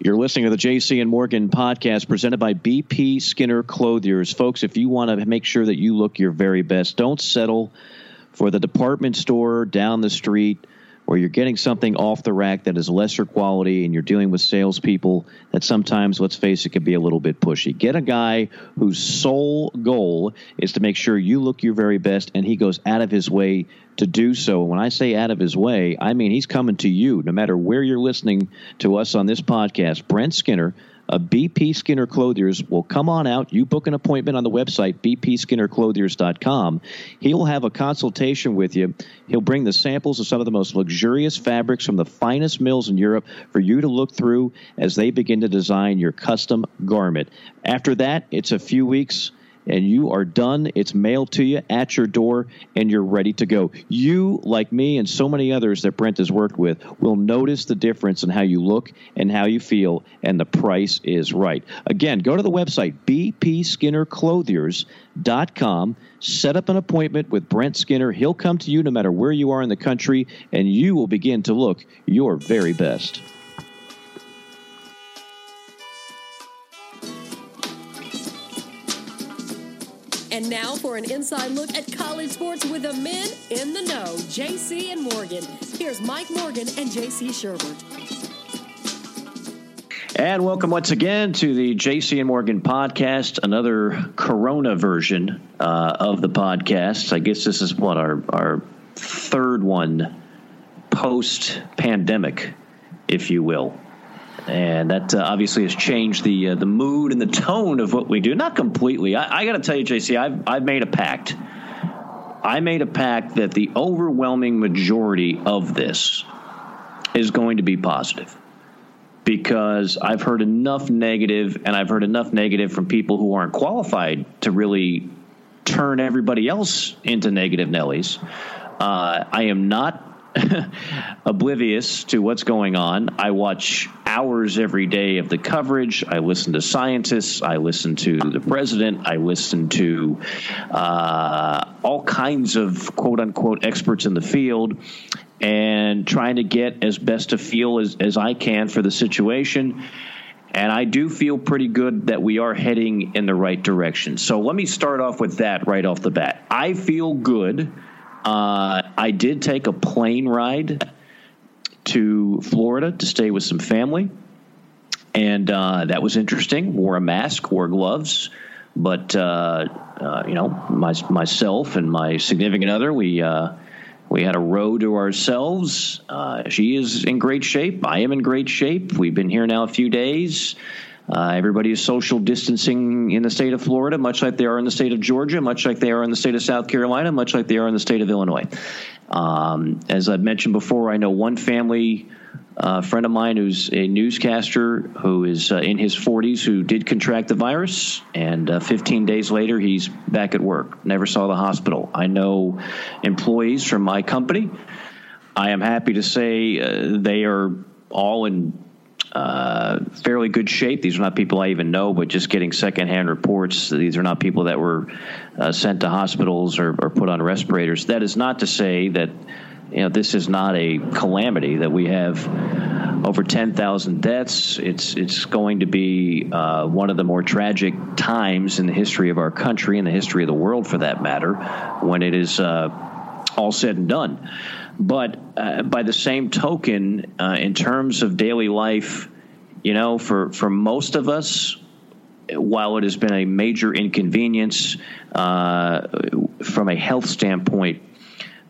You're listening to the JC and Morgan podcast presented by BP Skinner Clothiers. Folks, if you want to make sure that you look your very best, don't settle for the department store down the street or you're getting something off the rack that is lesser quality and you're dealing with salespeople that sometimes, let's face it, can be a little bit pushy. Get a guy whose sole goal is to make sure you look your very best and he goes out of his way to do so. And When I say out of his way, I mean he's coming to you no matter where you're listening to us on this podcast. Brent Skinner Uh, a BP Skinner Clothiers will come on out. You book an appointment on the website, bpskinnerclothiers.com. He'll have a consultation with you. He'll bring the samples of some of the most luxurious fabrics from the finest mills in Europe for you to look through as they begin to design your custom garment. After that, it's a few weeks and you are done. It's mailed to you at your door, and you're ready to go. You, like me and so many others that Brent has worked with, will notice the difference in how you look and how you feel, and the price is right. Again, go to the website, bpskinnerclothiers.com. Set up an appointment with Brent Skinner. He'll come to you no matter where you are in the country, and you will begin to look your very best. And now for an inside look at college sports with the men in the know, JC and Morgan. Here's Mike Morgan and JC Shurburtt. And welcome once again to the JC and Morgan podcast, another Corona version uh, of the podcast. I guess this is what our our third one post pandemic, if you will and that uh, obviously has changed the uh, the mood and the tone of what we do. Not completely. I, I got to tell you, JC, I've I've made a pact. I made a pact that the overwhelming majority of this is going to be positive because I've heard enough negative, and I've heard enough negative from people who aren't qualified to really turn everybody else into negative Nellies. Uh, I am not oblivious to what's going on. I watch hours every day of the coverage. I listen to scientists. I listen to the president. I listen to uh, all kinds of quote unquote experts in the field and trying to get as best a feel as, as I can for the situation. And I do feel pretty good that we are heading in the right direction. So let me start off with that right off the bat. I feel good uh, I did take a plane ride to Florida to stay with some family, and uh, that was interesting. Wore a mask, wore gloves, but uh, uh you know, my, myself and my significant other, we uh, we had a row to ourselves. Uh, she is in great shape. I am in great shape. We've been here now a few days. Uh, everybody is social distancing in the state of Florida, much like they are in the state of Georgia, much like they are in the state of South Carolina, much like they are in the state of Illinois. Um, as I've mentioned before, I know one family uh, friend of mine who's a newscaster who is uh, in his 40s who did contract the virus, and uh, 15 days later he's back at work. Never saw the hospital. I know employees from my company. I am happy to say uh, they are all in uh, fairly good shape. These are not people I even know, but just getting secondhand reports. These are not people that were uh, sent to hospitals or, or, put on respirators. That is not to say that you know this is not a calamity that we have over 10,000 deaths. It's it's going to be uh, one of the more tragic times in the history of our country and the history of the world, for that matter, when it is uh, all said and done. But uh, by the same token, uh, in terms of daily life, you know, for, for most of us, while it has been a major inconvenience uh, from a health standpoint,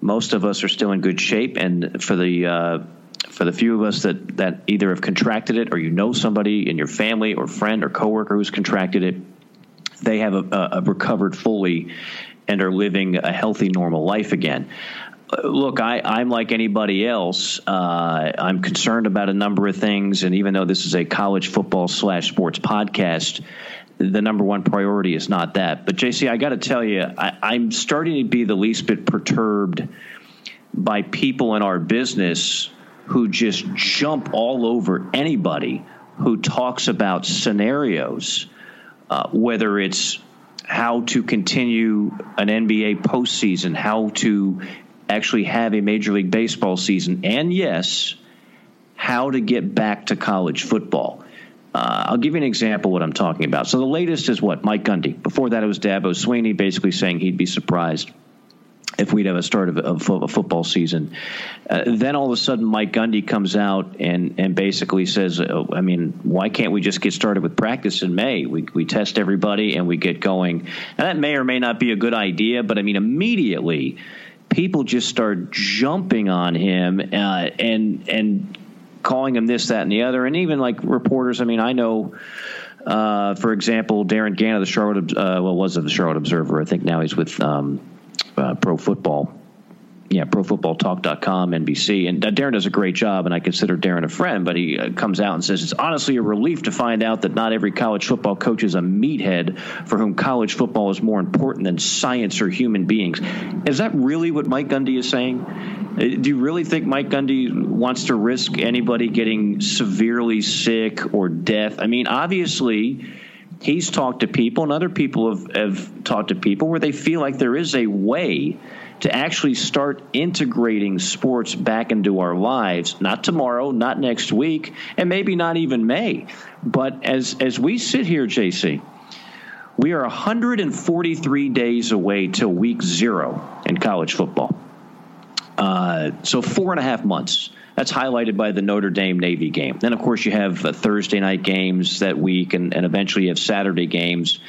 most of us are still in good shape. And for the uh, for the few of us that, that either have contracted it or you know somebody in your family or friend or coworker who's contracted it, they have a, a recovered fully and are living a healthy, normal life again look, I, I'm like anybody else. Uh, I'm concerned about a number of things, and even though this is a college football slash sports podcast, the number one priority is not that. But JC, I got to tell you, I, am starting to be the least bit perturbed by people in our business who just jump all over anybody who talks about scenarios, uh, whether it's how to continue an NBA postseason, how to actually have a Major League Baseball season, and yes, how to get back to college football. Uh, I'll give you an example of what I'm talking about. So the latest is what Mike Gundy. Before that, it was Dabo Swinney, basically saying he'd be surprised if we'd have a start of a, a football season. Uh, then all of a sudden, Mike Gundy comes out and, and basically says, oh, I mean, why can't we just get started with practice in May? We, we test everybody and we get going. And that may or may not be a good idea, but I mean, immediately people just start jumping on him uh, and and calling him this, that, and the other. And even like reporters, I mean, I know. Uh, for example, Darin Gantt of the Charlotte, uh, well, was of the Charlotte Observer. I think now he's with um, uh, Pro Football. Yeah, ProFootballTalk.com, NBC, and Darin does a great job, and I consider Darin a friend. But he uh, comes out and says it's honestly a relief to find out that not every college football coach is a meathead for whom college football is more important than science or human beings. Is that really what Mike Gundy is saying? Uh, do you really think Mike Gundy wants to risk anybody getting severely sick or death? I mean, obviously he's talked to people and other people have, have talked to people where they feel like there is a way to actually start integrating sports back into our lives. Not tomorrow not next week and maybe not even may. But as as we sit here jc we are 143 days away till week zero in college football. Uh, so four and a half months that's highlighted by the Notre Dame Navy game. Then, of course, you have uh, Thursday night games that week, and, and eventually you have Saturday games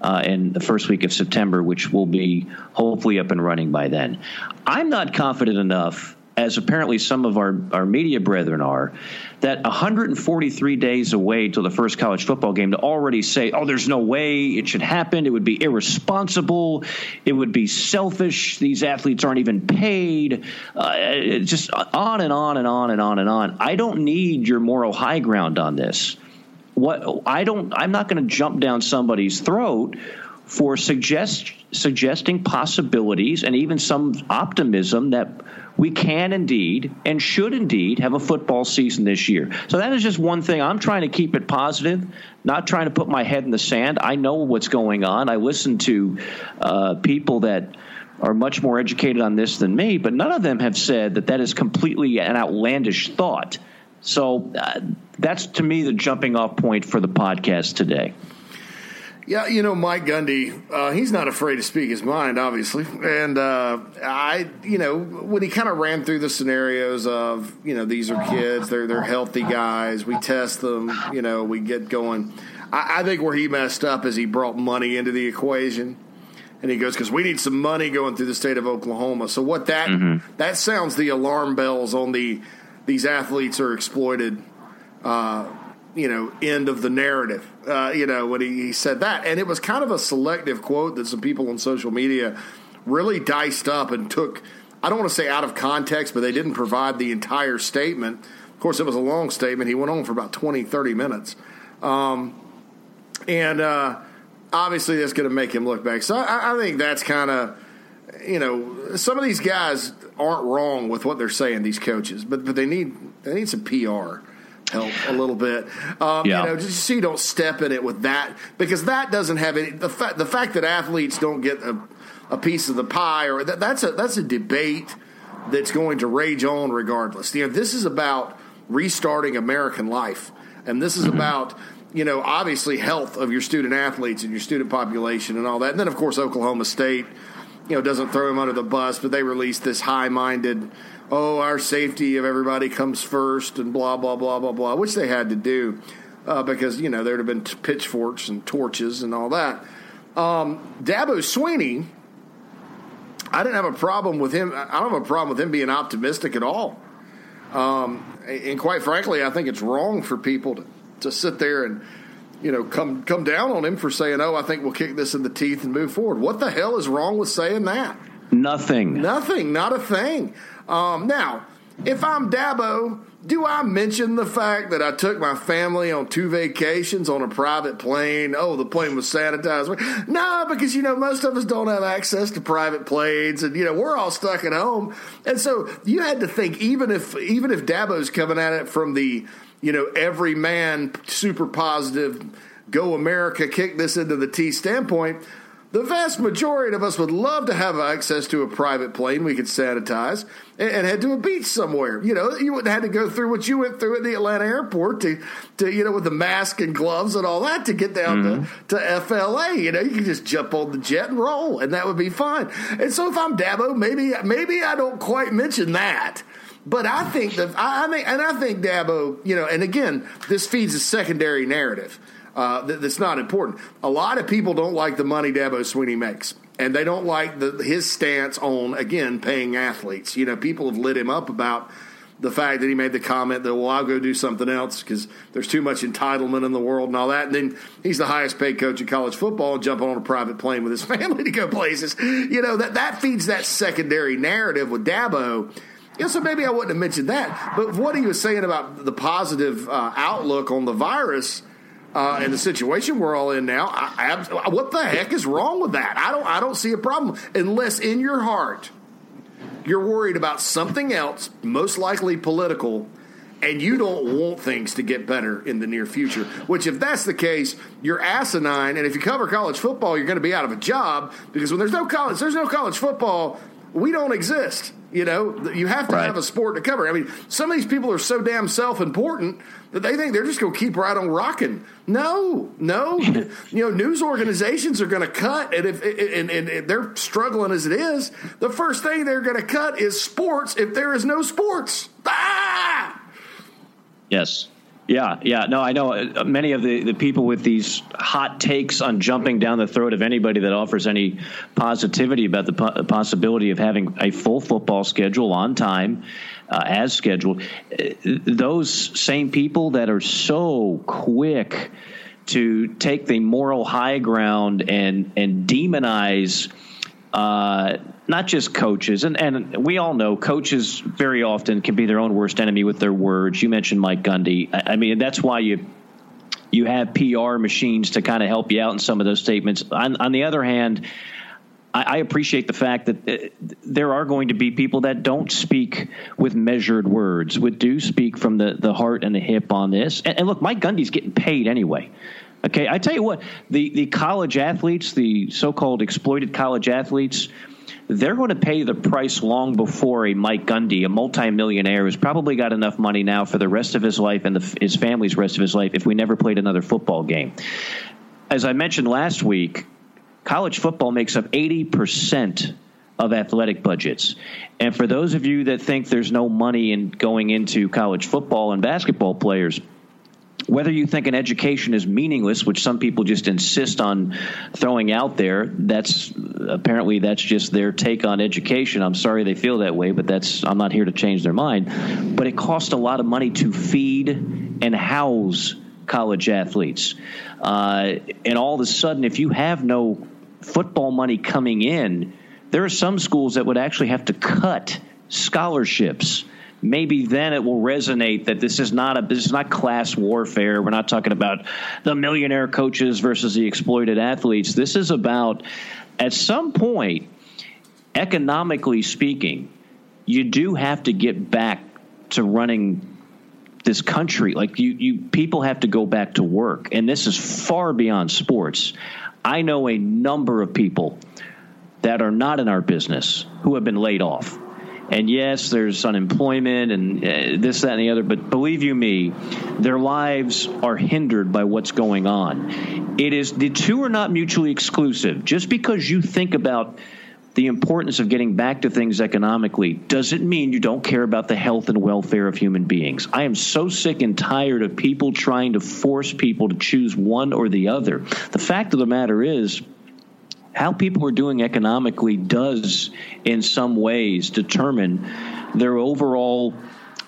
uh, in the first week of September, which will be hopefully up and running by then. I'm not confident enough as apparently some of our, our media brethren are, that 143 days away till the first college football game to already say, oh, there's no way it should happen. It would be irresponsible. It would be selfish. These athletes aren't even paid. Uh, just on and on and on and on and on. I don't need your moral high ground on this. What I don't, I'm not going to jump down somebody's throat for suggest, suggesting possibilities and even some optimism that we can indeed and should indeed have a football season this year. So that is just one thing. I'm trying to keep it positive, not trying to put my head in the sand. I know what's going on. I listen to uh, people that are much more educated on this than me, but none of them have said that that is completely an outlandish thought. So uh, that's to me the jumping off point for the podcast today. Yeah, you know Mike Gundy, uh, he's not afraid to speak his mind, obviously, and uh, I, you know, when he kind of ran through the scenarios of, you know, these are kids, they're they're healthy guys, we test them, you know, we get going. I, I think where he messed up is he brought money into the equation, and he goes because we need some money going through the state of Oklahoma. So what that mm-hmm. that sounds the alarm bells on the these athletes are exploited. Uh, you know, end of the narrative, uh, you know, when he, he said that. And it was kind of a selective quote that some people on social media really diced up and took, I don't want to say out of context, but they didn't provide the entire statement. Of course, it was a long statement. He went on for about 20, 30 minutes. Um, and uh, obviously, that's going to make him look back. So I, I think that's kind of, you know, some of these guys aren't wrong with what they're saying, these coaches, but, but they need they need some PR help a little bit. Um, yeah. You know, just so you don't step in it with that because that doesn't have any the fact the fact that athletes don't get a, a piece of the pie or that, that's a that's a debate that's going to rage on regardless. You know, this is about restarting American life, and this is mm-hmm. about you know obviously health of your student athletes and your student population and all that. And then of course Oklahoma State, you know, doesn't throw them under the bus, but they released this high minded oh, our safety of everybody comes first and blah, blah, blah, blah, blah, which they had to do uh, because, you know, there would have been t- pitchforks and torches and all that. Um, Dabo Swinney, I didn't have a problem with him. I don't have a problem with him being optimistic at all. Um, and quite frankly, I think it's wrong for people to, to sit there and you know come come down on him for saying, "Oh, I think we'll kick this in the teeth and move forward." What the hell is wrong with saying that? Nothing. Nothing. Not a thing. Um, now, if I'm Dabo, do I mention the fact that I took my family on two vacations on a private plane? Oh, the plane was sanitized. No, because you know most of us don't have access to private planes, and you know we're all stuck at home. And so you had to think, even if even if Dabo's coming at it from the you know every man super positive, go America, kick this into the T standpoint The vast majority of us would love to have access to a private plane we could sanitize and, and head to a beach somewhere. You know, you wouldn't have to go through what you went through at the Atlanta airport to, to you know, with the mask and gloves and all that to get down mm-hmm. to, to FLA. You know, you can just jump on the jet and roll, and that would be fine. And so if I'm Dabo, maybe maybe I don't quite mention that. But I think that I, I think, and I think Dabo, you know, and again, this feeds a secondary narrative uh, that, that's not important. A lot of people don't like the money Dabo Swinney makes, and they don't like the, his stance on again paying athletes. You know, people have lit him up about the fact that he made the comment that well I'll go do something else because there's too much entitlement in the world and all that. And then he's the highest paid coach in college football and jumping on a private plane with his family to go places. You know that that feeds that secondary narrative with Dabo. Yeah, so maybe I wouldn't have mentioned that. But what he was saying about the positive uh, outlook on the virus uh, and the situation we're all in now. I, I, what the heck is wrong with that? I don't. I don't see a problem unless in your heart you're worried about something else, most likely political, and you don't want things to get better in the near future. Which, if that's the case, you're asinine. And if you cover college football, you're going to be out of a job because when there's no college, there's no college football. We don't exist. You know, you have to right. have a sport to cover. I mean, some of these people are so damn self important that they think they're just going to keep right on rocking. No, no. you know, news organizations are going to cut, and if and, and, and, they're struggling as it is, the first thing they're going to cut is sports. If there is no sports, ah. Yes. Yeah, yeah. No, I know uh, many of the, the people with these hot takes on jumping down the throat of anybody that offers any positivity about the po- possibility of having a full football schedule on time uh, as scheduled. Uh, those same people that are so quick to take the moral high ground and and demonize uh, not just coaches, and, and we all know coaches very often can be their own worst enemy with their words. You mentioned Mike Gundy. I, I mean, that's why you you have PR machines to kind of help you out in some of those statements. On, on the other hand, I, I appreciate the fact that uh, there are going to be people that don't speak with measured words, would do speak from the, the heart and the hip on this. And, and look, Mike Gundy's getting paid anyway. Okay, I tell you what, the, the college athletes, the so called exploited college athletes, they're going to pay the price long before a Mike Gundy, a multimillionaire who's probably got enough money now for the rest of his life and the, his family's rest of his life if we never played another football game. As I mentioned last week, college football makes up 80% of athletic budgets. And for those of you that think there's no money in going into college football and basketball players, whether you think an education is meaningless, which some people just insist on throwing out there, that's apparently that's just their take on education. I'm sorry they feel that way, but that's I'm not here to change their mind. But it costs a lot of money to feed and house college athletes, uh, and all of a sudden, if you have no football money coming in, there are some schools that would actually have to cut scholarships. Maybe then it will resonate that this is not a this is not class warfare. We're not talking about the millionaire coaches versus the exploited athletes. This is about at some point, economically speaking, you do have to get back to running this country. Like you, you people have to go back to work, and this is far beyond sports. I know a number of people that are not in our business who have been laid off. And yes, there's unemployment and uh, this, that, and the other, but believe you me, their lives are hindered by what's going on. It is the two are not mutually exclusive. Just because you think about the importance of getting back to things economically doesn't mean you don't care about the health and welfare of human beings. I am so sick and tired of people trying to force people to choose one or the other. The fact of the matter is, how people are doing economically does, in some ways, determine their overall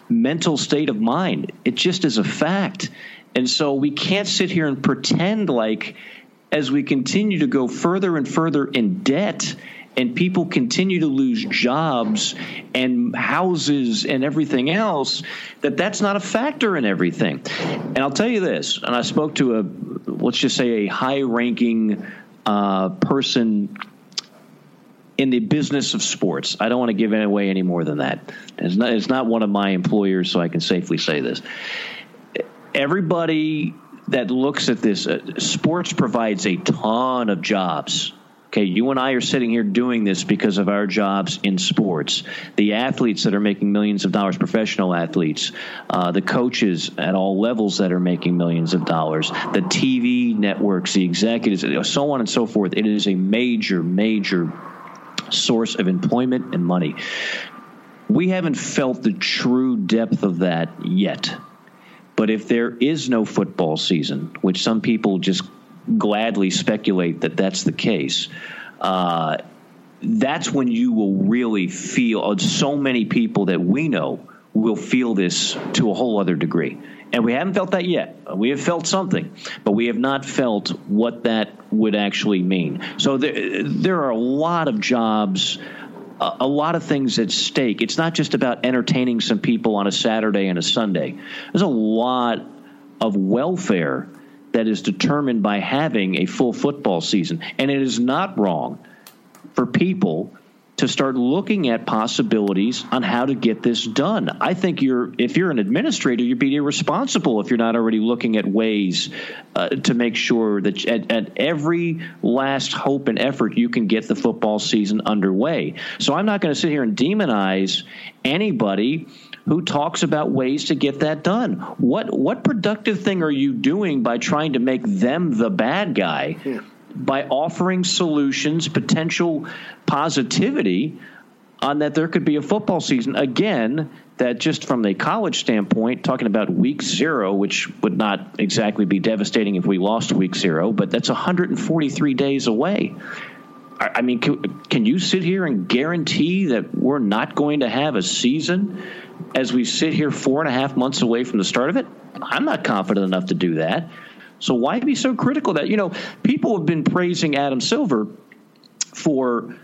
mental state of mind. It just is a fact. And so we can't sit here and pretend like as we continue to go further and further in debt and people continue to lose jobs and houses and everything else, that that's not a factor in everything. And I'll tell you this, and I spoke to a, let's just say, a high ranking uh, person in the business of sports. I don't want to give it away any more than that. It's not, it's not one of my employers, so I can safely say this. Everybody that looks at this, uh, sports provides a ton of jobs Okay, you and I are sitting here doing this because of our jobs in sports. The athletes that are making millions of dollars, professional athletes, uh, the coaches at all levels that are making millions of dollars, the TV networks, the executives, so on and so forth. It is a major, major source of employment and money. We haven't felt the true depth of that yet. But if there is no football season, which some people just gladly speculate that that's the case. Uh, that's when you will really feel uh, so many people that we know will feel this to a whole other degree. And we haven't felt that yet. We have felt something, but we have not felt what that would actually mean. So there, there are a lot of jobs, a lot of things at stake. It's not just about entertaining some people on a Saturday and a Sunday. There's a lot of welfare that is determined by having a full football season. And it is not wrong for people to start looking at possibilities on how to get this done. I think you're, if you're an administrator, you'd be irresponsible if you're not already looking at ways uh, to make sure that at, at, every last hope and effort you can get the football season underway. So I'm not going to sit here and demonize anybody who talks about ways to get that done. What what productive thing are you doing by trying to make them the bad guy? Yeah. By offering solutions, potential positivity on that there could be a football season again that just from the college standpoint talking about week 0 which would not exactly be devastating if we lost week 0 but that's 143 days away I mean, can, can, you sit here and guarantee that we're not going to have a season as we sit here four and a half months away from the start of it? I'm not confident enough to do that. So why be so critical that, you know, people have been praising Adam Silver for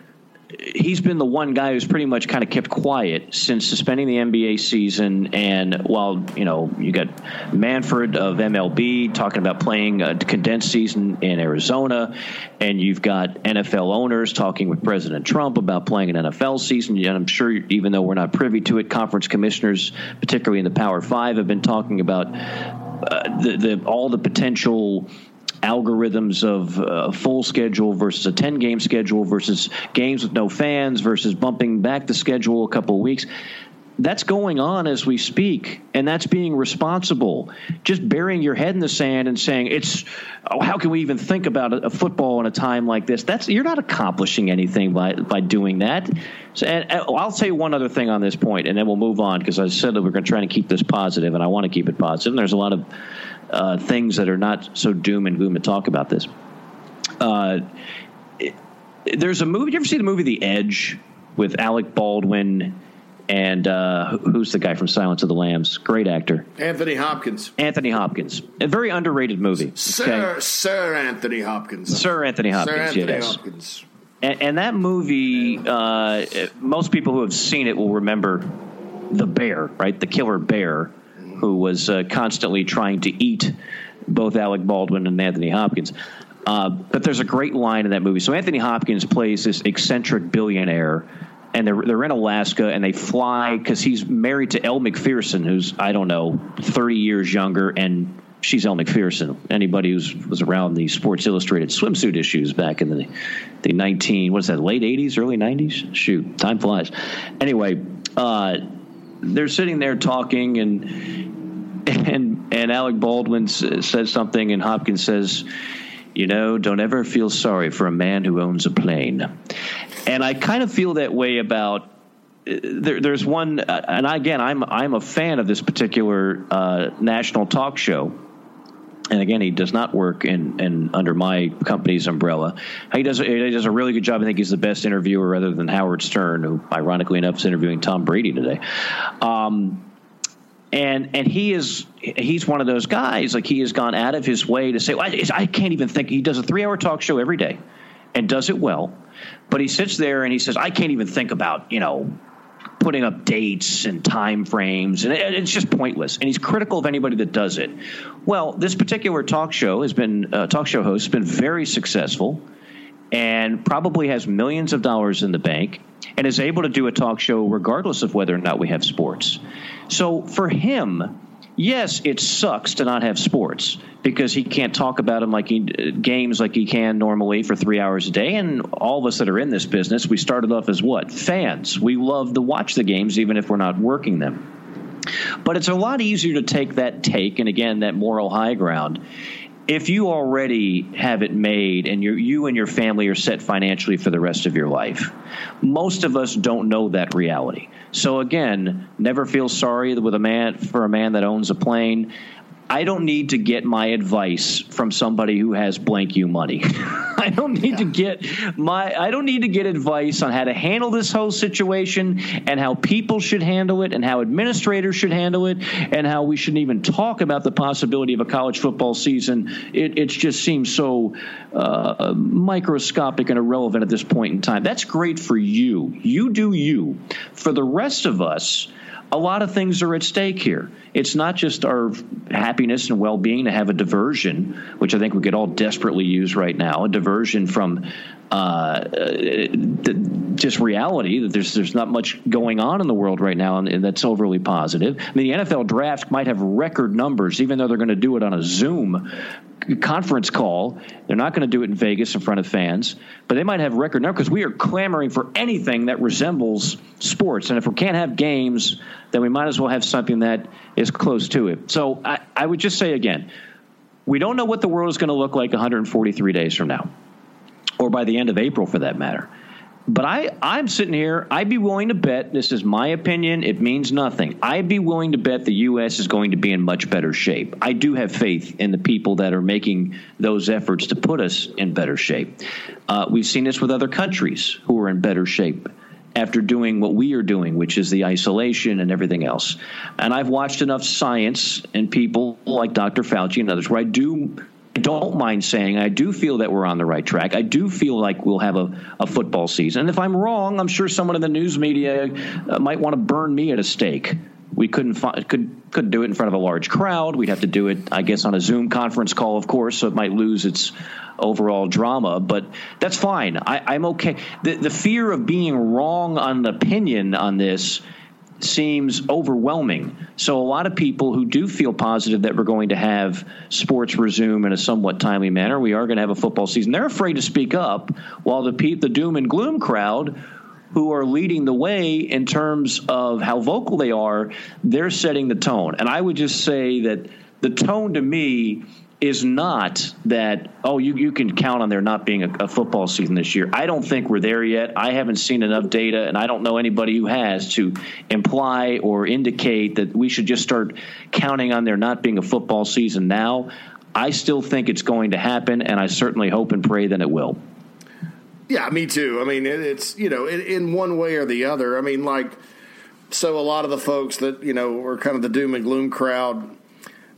he's been the one guy who's pretty much kind of kept quiet since suspending the NBA season. And while you know you got Manfred of MLB talking about playing a condensed season in Arizona, and you've got NFL owners talking with President Trump about playing an NFL season. And I'm sure, even though we're not privy to it, conference commissioners, particularly in the Power Five, have been talking about uh, the, the all the potential algorithms of uh, a full schedule versus a 10 game schedule versus games with no fans versus bumping back the schedule a couple weeks. That's going on as we speak, and that's being responsible. Just burying your head in the sand and saying it's, oh, how can we even think about a, a football in a time like this? That's you're not accomplishing anything by by doing that. So, and, and oh, I'll say one other thing on this point, and then we'll move on because I said that we're going to try to keep this positive, and I want to keep it positive. And there's a lot of uh, things that are not so doom and gloom to talk about this. Uh, it, there's a movie. You ever see the movie The Edge with Alec Baldwin and uh, who's the guy from Silence of the Lambs? Great actor. Anthony Hopkins. Anthony Hopkins. A very underrated movie. Sir okay? Sir Anthony Hopkins. Sir Anthony Hopkins. Sir Anthony yes. Hopkins. And, and that movie, uh, most people who have seen it will remember the bear, right? The killer bear who was uh, constantly trying to eat both Alec Baldwin and Anthony Hopkins. Uh, but there's a great line in that movie. So Anthony Hopkins plays this eccentric billionaire, and they're they're in Alaska, and they fly because he's married to Elle Macpherson, who's I don't know, 30 years younger, and she's Elle Macpherson. Anybody who was around the Sports Illustrated swimsuit issues back in the the 19 what's that late 80s, early 90s? Shoot, time flies. Anyway. Uh, they're sitting there talking, and and and Alec Baldwin says something, and Hopkins says, "You know, don't ever feel sorry for a man who owns a plane." And I kind of feel that way about. There, there's one, uh, and again, I'm I'm a fan of this particular uh, national talk show and again, he does not work in, in under my company's umbrella. He does he does a really good job. I think he's the best interviewer, rather than Howard Stern, who ironically enough is interviewing Tom Brady today. Um, and and he is he's one of those guys. Like he has gone out of his way to say, well, I, I can't even think. He does a three hour talk show every day, and does it well. But he sits there and he says, I can't even think about you know putting up dates and time frames, and it's just pointless. And he's critical of anybody that does it. Well, this particular talk show has been uh, talk show host has been very successful, and probably has millions of dollars in the bank, and is able to do a talk show regardless of whether or not we have sports. So for him, yes, it sucks to not have sports because he can't talk about them like he, uh, games like he can normally for three hours a day. And all of us that are in this business, we started off as what fans. We love to watch the games even if we're not working them. But it's a lot easier to take that take and again that moral high ground if you already have it made and you and your family are set financially for the rest of your life, most of us don't know that reality. So again, never feel sorry with a man for a man that owns a plane. I don't need to get my advice from somebody who has blank you money. I don't need yeah. to get my I don't need to get advice on how to handle this whole situation and how people should handle it and how administrators should handle it and how we shouldn't even talk about the possibility of a college football season. It, it just seems so uh, microscopic and irrelevant at this point in time. That's great for you. You do you. For the rest of us, a lot of things are at stake here. It's not just our happiness and well being to have a diversion, which I think we could all desperately use right now a diversion from uh, just reality that there's there's not much going on in the world right now, and, and that's overly positive. I mean, the NFL draft might have record numbers, even though they're going to do it on a Zoom conference call. They're not going to do it in Vegas in front of fans, but they might have record numbers because we are clamoring for anything that resembles sports. And if we can't have games, then we might as well have something that is close to it. So I, I would just say again, we don't know what the world is going to look like 143 days from now, or by the end of April for that matter. But I, I'm sitting here, I'd be willing to bet, this is my opinion, it means nothing. I'd be willing to bet the U.S. is going to be in much better shape. I do have faith in the people that are making those efforts to put us in better shape. Uh, we've seen this with other countries who are in better shape after doing what we are doing, which is the isolation and everything else. And I've watched enough science and people like Dr. Fauci and others where I do don't mind saying I do feel that we're on the right track. I do feel like we'll have a, a football season. And if I'm wrong, I'm sure someone in the news media uh, might want to burn me at a stake. We couldn't find, could couldn't do it in front of a large crowd. We'd have to do it, I guess, on a Zoom conference call, of course, so it might lose its overall drama. But that's fine. I, I'm okay. The the fear of being wrong on an opinion on this seems overwhelming. So, a lot of people who do feel positive that we're going to have sports resume in a somewhat timely manner, we are going to have a football season, they're afraid to speak up, while the, the doom and gloom crowd, who are leading the way in terms of how vocal they are, they're setting the tone. And I would just say that the tone to me is not that oh you, you can count on there not being a, a, football season this year. I don't think we're there yet. I haven't seen enough data and i don't know anybody who has to imply or indicate that we should just start counting on there not being a football season now. I still think it's going to happen and i certainly hope and pray that it will. Yeah me too. I mean it, it's you know in, in one way or the other. I mean like so a lot of the folks that you know are kind of the doom and gloom crowd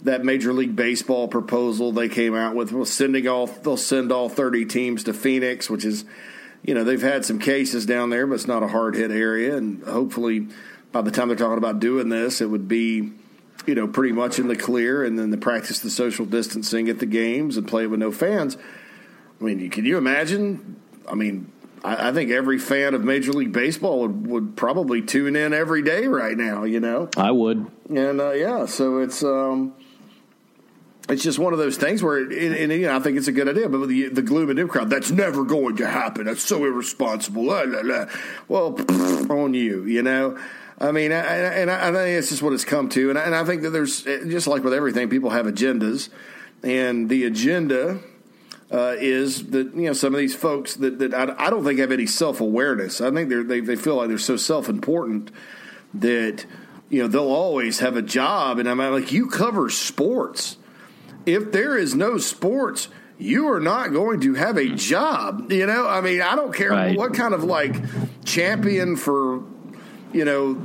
that Major League Baseball proposal they came out with was sending all they'll send all 30 teams to Phoenix, which is you know they've had some cases down there, but it's not a hard hit area, and hopefully by the time they're talking about doing this, it would be you know pretty much in the clear, and then the practice the social distancing at the games and play with no fans. I mean, can you imagine? I mean, I, I think every fan of Major League Baseball would, would probably tune in every day right now. You know, I would, and uh, yeah, so it's. Um, it's just one of those things where, and, and, you know, I think it's a good idea. But the, the gloom and doom crowd, that's never going to happen. That's so irresponsible. La, la, la. Well, on you, you know. I mean, I, and I, I think it's just what it's come to. And I, and I think that there's just like with everything, people have agendas, and the agenda uh, is that you know some of these folks that, that I, I don't think have any self awareness. I think they they feel like they're so self important that you know they'll always have a job. And I'm like, you cover sports if there is no sports, you are not going to have a job. You know, I mean, I don't care right. what kind of like champion for, you know,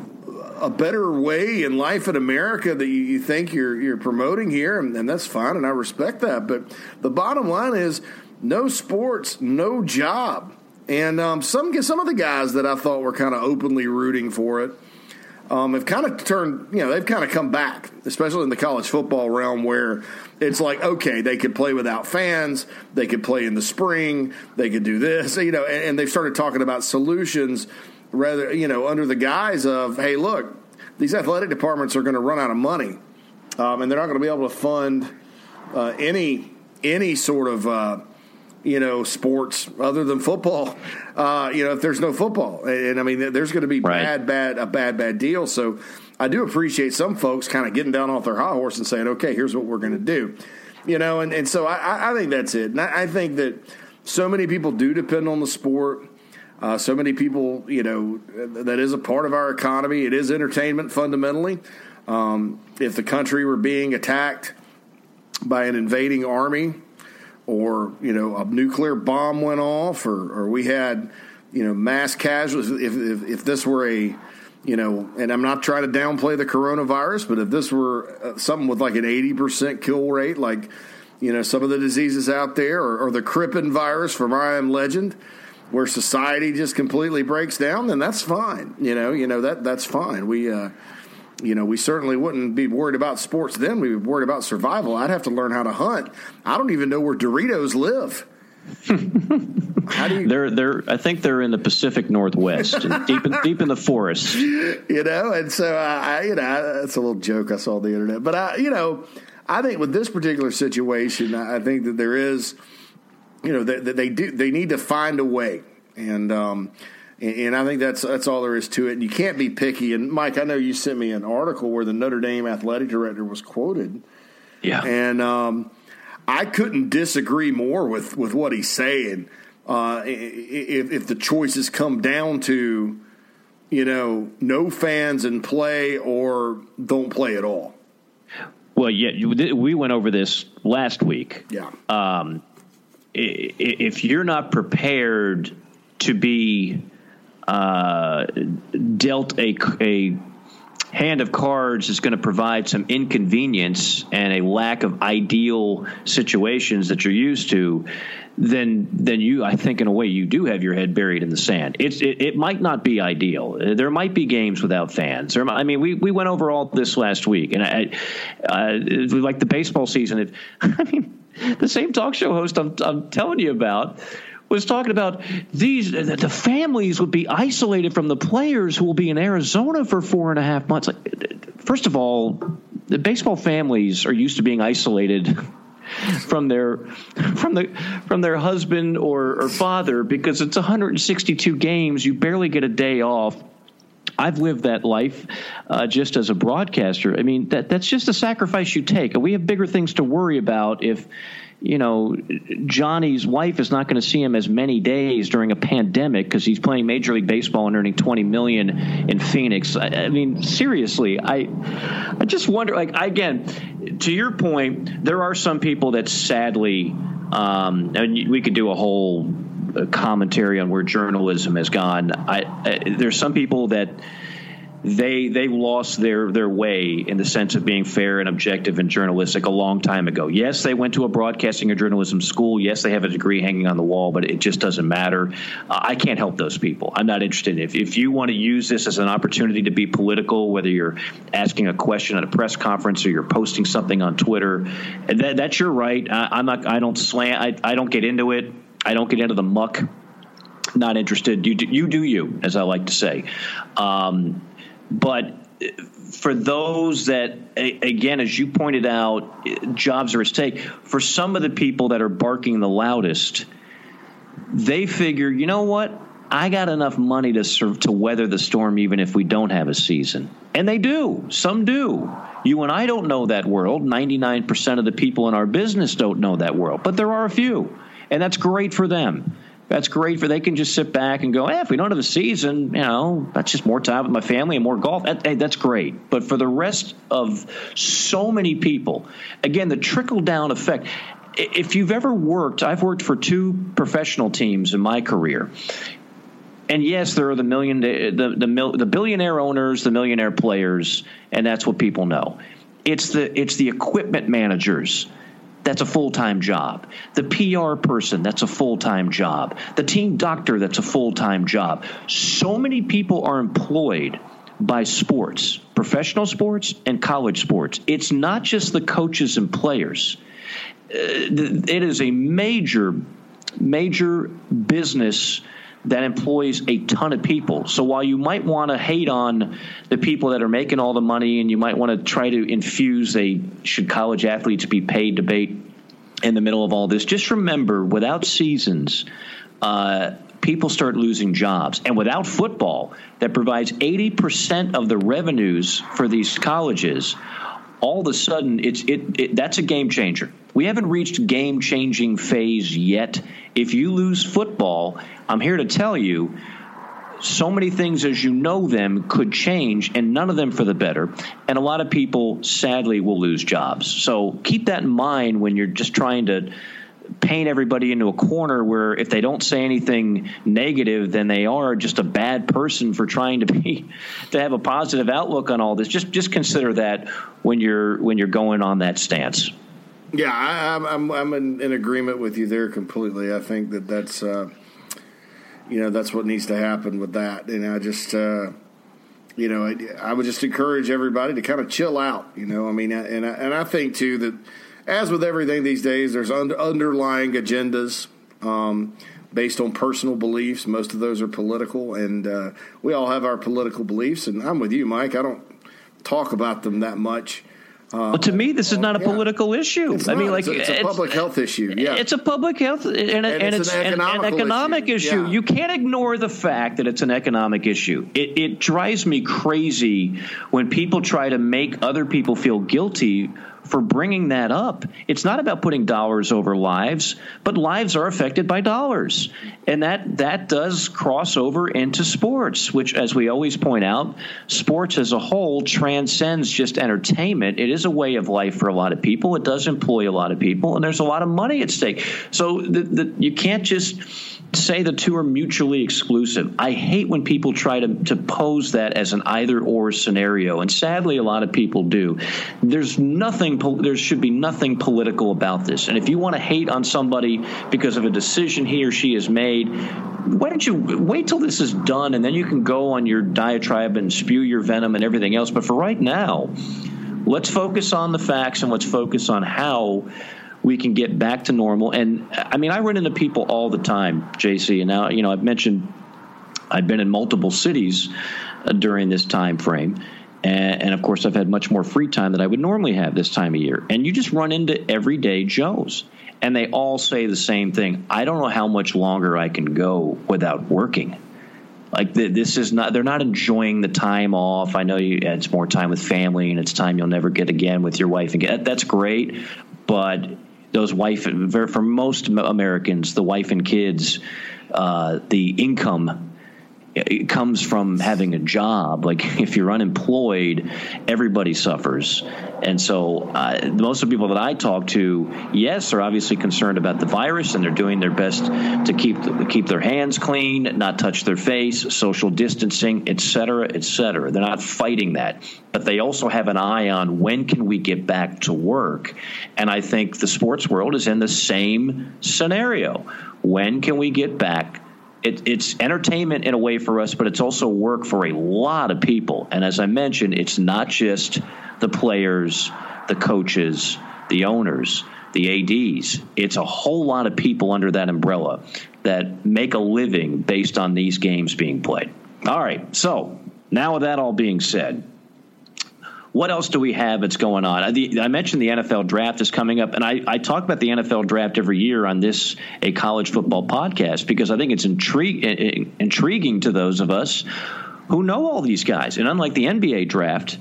a better way in life in America that you think you're you're promoting here, and, and that's fine, and I respect that. But the bottom line is, no sports, no job. And um, some some of the guys that I thought were kind of openly rooting for it um, have kind of turned, you know, they've kind of come back, especially in the college football realm where it's like, okay, they could play without fans, they could play in the spring, they could do this, you know, and, and they've started talking about solutions rather, you know, under the guise of, hey, look, these athletic departments are going to run out of money. um, and they're not going to be able to fund uh, any any sort of uh, you know sports other than football. Uh, you know, if there's no football, and, and I mean, there's going to be right. bad, bad, a bad, bad deal. So I do appreciate some folks kind of getting down off their high horse and saying, "Okay, here's what we're going to do." You know, and, and so I, I think that's it. And I, I think that so many people do depend on the sport. Uh, so many people, you know, that is a part of our economy. It is entertainment fundamentally. Um, if the country were being attacked by an invading army, or you know, a nuclear bomb went off, or, or we had you know mass casualties. If, if, if this were a you know, and I'm not trying to downplay the coronavirus, but if this were uh, something with like an 80% kill rate, like you know, some of the diseases out there, or, or the Krippin virus from I Am Legend, where society just completely breaks down, then that's fine. You know, you know that that's fine. We, uh, you know, we certainly wouldn't be worried about sports then. We'd be worried about survival. I'd have to learn how to hunt. I don't even know where Doritos live. How do you? They're they're. I think they're in the Pacific Northwest, deep in deep in the forest. You know, and so I, you know, that's a little joke I saw on the internet. But I, you know, I think with this particular situation, I think that there is, you know, that, that they do they need to find a way, and um, and I think that's that's all there is to it. And you can't be picky. And Mike, I know you sent me an article where the Notre Dame athletic director was quoted. Yeah, and um, I couldn't disagree more with with what he's saying. Uh, if, if the choices come down to, you know, no fans and play or don't play at all. Well, yeah, we went over this last week. Yeah. Um, if you're not prepared to be uh, dealt a, a hand of cards is going to provide some inconvenience and a lack of ideal situations that you're used to, then then you I think in a way you do have your head buried in the sand. It's it, it might not be ideal. There might be games without fans. I mean, we, we went over all this last week, and I, uh, like the baseball season. I mean, the same talk show host I'm, I'm telling you about was talking about these the families would be isolated from the players who will be in Arizona for four and a half months. First of all, the baseball families are used to being isolated from their from the from their husband or, or father because it's 162 games. You barely get a day off. I've lived that life uh, just as a broadcaster. I mean, that that's just a sacrifice you take. We have bigger things to worry about if you know, Johnny's wife is not going to see him as many days during a pandemic because he's playing Major League Baseball and earning twenty million in Phoenix. I, I, mean, seriously, I, I just wonder. Like again, to your point, there are some people that sadly, um, and we could do a whole uh, commentary on where journalism has gone. I, I there's some people that they they lost their their way in the sense of being fair and objective and journalistic a long time ago. Yes, they went to a broadcasting or journalism school. Yes, they have a degree hanging on the wall, but it just doesn't matter. Uh, I can't help those people. I'm not interested. If if you want to use this as an opportunity to be political, whether you're asking a question at a press conference or you're posting something on Twitter, that, that's your right. I, am not. I don't slant. I, I don't get into it. I don't get into the muck not interested. You do, you do you, as I like to say. Um, but eh, for those that, again, as you pointed out, jobs are at stake. For some of the people that are barking the loudest, they figure, you know what? I got enough money to serve, to weather the storm, even if we don't have a season. And they do. Some do. You and I don't know that world. 99% of the people in our business don't know that world, but there are a few. And that's great for them that's great for they can just sit back and go, eh, if we don't have a season, you know, that's just more time with my family and more golf. That, hey, that's great. But for the rest of so many people, again, the trickle down effect. If you've ever worked, I've worked for two professional teams in my career. And yes, there are the million, the, the, the billionaire owners, the millionaire players, and that's what people know. It's the it's the equipment managers that's a full time job. The PR person, that's a full time job. The team doctor, that's a full time job. So many people are employed by sports, professional sports and college sports. It's not just the coaches and players, uh, it is a major, major business that employs a ton of people. So while you might want to hate on the people that are making all the money and you might want to try to infuse a should college athletes be paid debate in the middle of all this, just remember without seasons, uh, people start losing jobs. And without football, that provides 80% of the revenues for these colleges, all of a sudden, it's, it, it that's a game changer. We haven't reached game changing phase yet. If you lose football, I'm here to tell you so many things as you know them could change and none of them for the better and a lot of people sadly will lose jobs so keep that in mind when you're just trying to paint everybody into a corner where if they don't say anything negative then they are just a bad person for trying to be to have a positive outlook on all this just just consider that when you're when you're going on that stance yeah, I, am I'm I'm in, in, agreement with you there completely. I think that that's uh, you know that's what needs to happen with that, and I just uh, you know I, I, would just encourage everybody to kind of chill out. You know, I mean, and I, and I think too that as with everything these days, there's under, underlying agendas. Um, based on personal beliefs. Most of those are political, and uh, we all have our political beliefs. And I'm with you, Mike. I don't talk about them that much. Uh, well, to me, this is not a yeah. political issue. It's I not. mean, like it's a, it's a public health issue. Yeah, it's a public health and, and, and it's, an, an, economic issue. issue. Yeah. You can't ignore the fact that it's an economic issue. It, it drives me crazy when people try to make other people feel guilty for bringing that up. It's not about putting dollars over lives, but lives are affected by dollars. And that that does cross over into sports, which as we always point out, sports as a whole transcends just entertainment. It is a way of life for a lot of people. It does employ a lot of people and there's a lot of money at stake. So the, the, you can't just say the two are mutually exclusive. I hate when people try to, to pose that as an either or scenario, and sadly, a lot of people do. There's nothing, there should be nothing political about this. And if you want to hate on somebody because of a decision he or she has made, why don't you wait till this is done and then you can go on your diatribe and spew your venom and everything else? But for right now, let's focus on the facts and let's focus on how we can get back to normal. And I mean, I run into people all the time, JC. And now, you know, I've mentioned I've been in multiple cities uh, during this time frame. And, and, of course, I've had much more free time than I would normally have this time of year. And you just run into everyday Joes, and they all say the same thing I don't know how much longer I can go without working. Like this is not, they're not enjoying the time off. I know you, it's more time with family and it's time you'll never get again with your wife. And get, that's great. But those wife for most Americans, the wife and kids, uh, the income it comes from having a job. Like if you're unemployed, everybody suffers. And so uh, most of the people that I talk to, yes, are obviously concerned about the virus and they're doing their best to keep keep their hands clean, not touch their face, social distancing, et cetera, et cetera. They're not fighting that, but they also have an eye on when can we get back to work. And I think the sports world is in the same scenario. When can we get back it, it's entertainment in a way for us, but it's also work for a lot of people. And as I mentioned, it's not just the players, the coaches, the owners, the ADs. It's a whole lot of people under that umbrella that make a living based on these games being played. All right, so now with that all being said, what else do we have that's going on? I, I, mentioned the NFL draft is coming up, and I, I, talk about the NFL draft every year on this a college football podcast because I think it's intrig- intriguing to those of us who know all these guys. And unlike the NBA draft,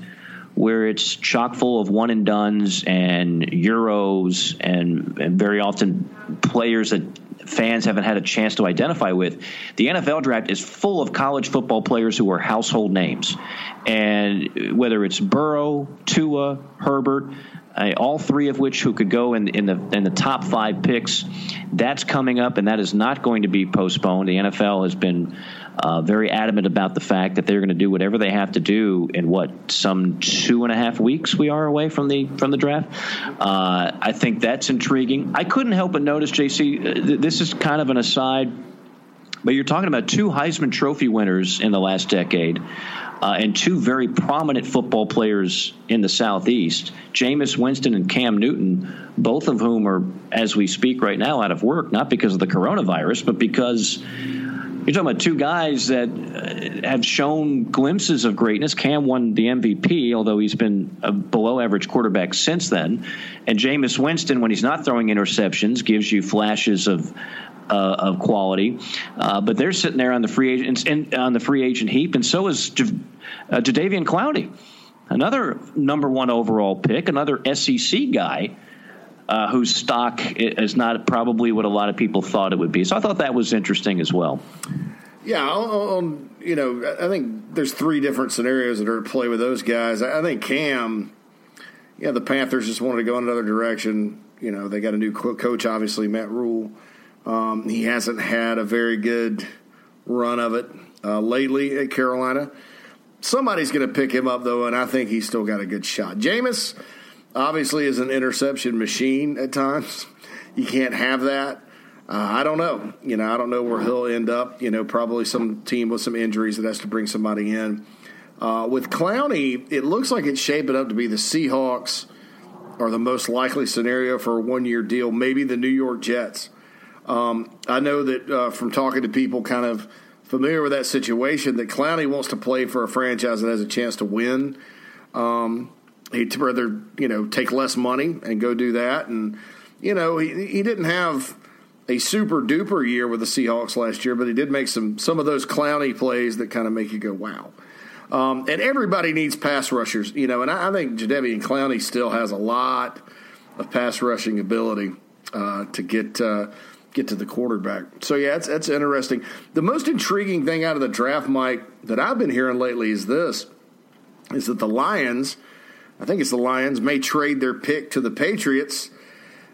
where it's chock full of one and duns and euros and, and very often players that fans haven't had a chance to identify with. The NFL draft is full of college football players who are household names. And whether it's Burrow, Tua, Herbert, uh, all three of which who could go in, in the in the top five picks, that's coming up, and that is not going to be postponed. The NFL has been uh, very adamant about the fact that they're going to do whatever they have to do in what some two and a half weeks we are away from the from the draft. Uh, I think that's intriguing. I couldn't help but notice, JC. Uh, th- this is kind of an aside, but you're talking about two Heisman Trophy winners in the last decade. Uh, and two very prominent football players in the Southeast, Jameis Winston and Cam Newton, both of whom are, as we speak right now, out of work, not because of the coronavirus, but because You're talking about two guys that uh, have shown glimpses of greatness. Cam won the MVP, although he's been a below average quarterback since then. And Jameis Winston, when he's not throwing interceptions, gives you flashes of uh, of quality. Uh, but they're sitting there on the free agent in, on the free agent heap, and so is J- uh, Jadeveon Clowney, another number one overall pick, another SEC guy. Uh, whose stock is not probably what a lot of people thought it would be. So I thought that was interesting as well. Yeah, on, you know, I think there's three different scenarios that are at play with those guys. I think Cam, yeah, the Panthers just wanted to go in another direction. You know, they got a new coach, obviously Matt Rhule. Um, he hasn't had a very good run of it uh, lately at Carolina. Somebody's going to pick him up though, and I think he's still got a good shot. Jameis obviously is an interception machine at times. You can't have that. Uh, I don't know. You know, I don't know where he'll end up. You know, probably some team with some injuries that has to bring somebody in. Uh, with Clowney, it looks like it's shaping up to be the Seahawks are the most likely scenario for a one year deal, maybe the New York Jets. Um, I know that uh, from talking to people kind of familiar with that situation, that Clowney wants to play for a franchise that has a chance to win. Um, he'd rather you know take less money and go do that, and you know he he didn't have a super duper year with the Seahawks last year, but he did make some some of those Clowney plays that kind of make you go wow. Um, and everybody needs pass rushers, you know, and I, I think and Clowney still has a lot of pass rushing ability uh, to get uh, get to the quarterback. So yeah, that's that's interesting. The most intriguing thing out of the draft, Mike, that I've been hearing lately is this: is that the Lions, I think it's the Lions, may trade their pick to the Patriots,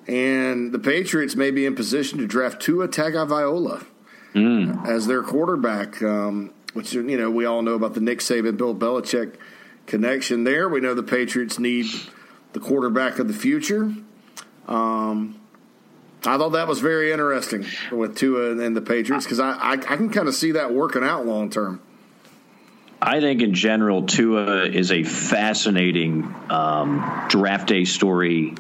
and the Patriots may be in position to draft Tua Tagovailoa mm. as their quarterback. Um, which you know we all know about the Nick Saban, Bill Belichick connection. There, we know the Patriots need the quarterback of the future. Um, I thought that was very interesting with Tua and the Patriots because I, I, I can kind of see that working out long term. I think in general, Tua is a fascinating um, draft day story.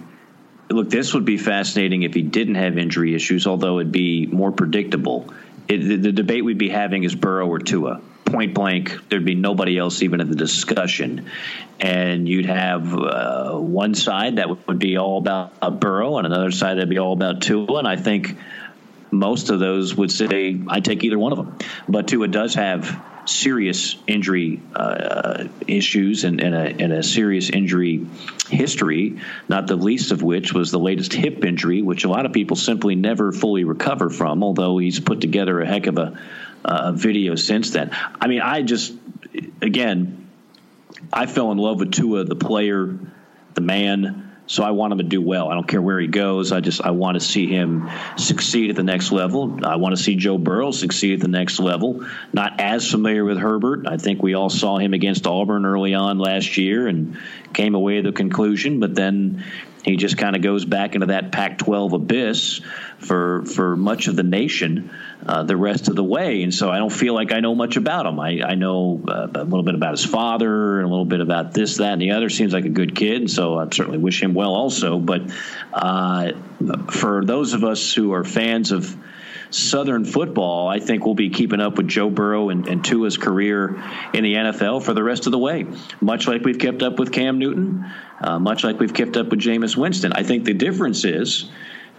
Look, this would be fascinating if he didn't have injury issues, although it'd be more predictable. It, the, the debate we'd be having is Burrow or Tua point blank, there'd be nobody else even in the discussion. And you'd have uh, one side that would be all about uh, Burrow and another side that'd be all about Tua. And I think most of those would say I take either one of them. But Tua does have serious injury uh, issues and, and, a, and, a, serious injury history, not the least of which was the latest hip injury, which a lot of people simply never fully recover from, although he's put together a heck of a uh, video since then. I mean, I just, again, I fell in love with Tua, the player, the man. So I want him to do well. I don't care where he goes. I just I want to see him succeed at the next level. I want to see Joe Burrow succeed at the next level. Not as familiar with Herbert. I think we all saw him against Auburn early on last year and came away with the conclusion. But then he just kind of goes back into that Pac-12 abyss for for much of the nation uh, the rest of the way. And so I don't feel like I know much about him. I, I know uh, a little bit about his father and a little bit about this, that, and the other. Seems like a good kid, so I certainly wish him well also. But uh, for those of us who are fans of Southern football, I think we'll be keeping up with Joe Burrow and, and Tua's career in the NFL for the rest of the way, much like we've kept up with Cam Newton, uh, much like we've kept up with Jameis Winston. I think the difference is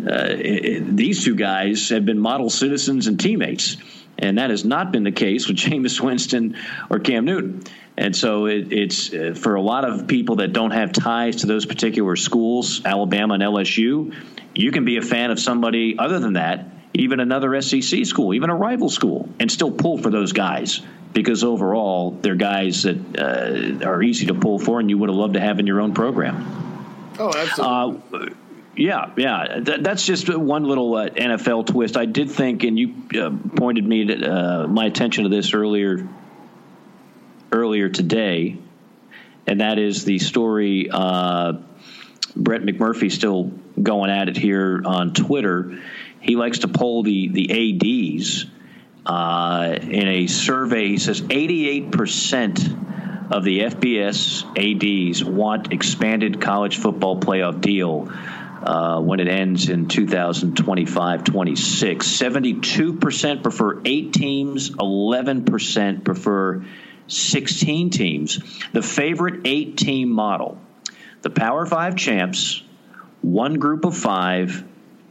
uh, it, these two guys have been model citizens and teammates. And that has not been the case with Jameis Winston or Cam Newton. And so it, it's uh, for a lot of people that don't have ties to those particular schools, Alabama and LSU, you can be a fan of somebody other than that, even another SEC school, even a rival school, and still pull for those guys because overall they're guys that uh, are easy to pull for and you would have loved to have in your own program. Oh, absolutely. Uh, yeah, yeah. That, that's just one little uh, NFL twist. I did think, and you uh, pointed me to, uh, my attention to this earlier earlier today, and that is the story. Uh, Brett McMurphy still going at it here on Twitter. He likes to poll the the ADs. Uh, in a survey, he says 88 percent of the FBS ADs want expanded college football playoff deal uh, when it ends in 2025 26. 72% prefer eight teams, 11% prefer 16 teams. The favorite eight team model the Power Five champs, one group of five,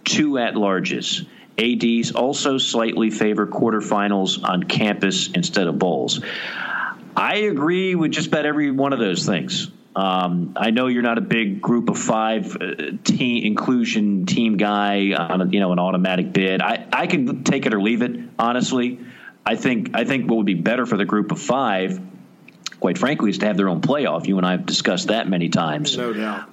two at larges. ADs also slightly favor quarterfinals on campus instead of bowls. I agree with just about every one of those things. Um, I know you're not a big group of five uh, team inclusion team guy on a, you know an automatic bid. I, I can take it or leave it. Honestly, I think I think what would be better for the group of five, quite frankly, is to have their own playoff. You and I have discussed that many times. No doubt.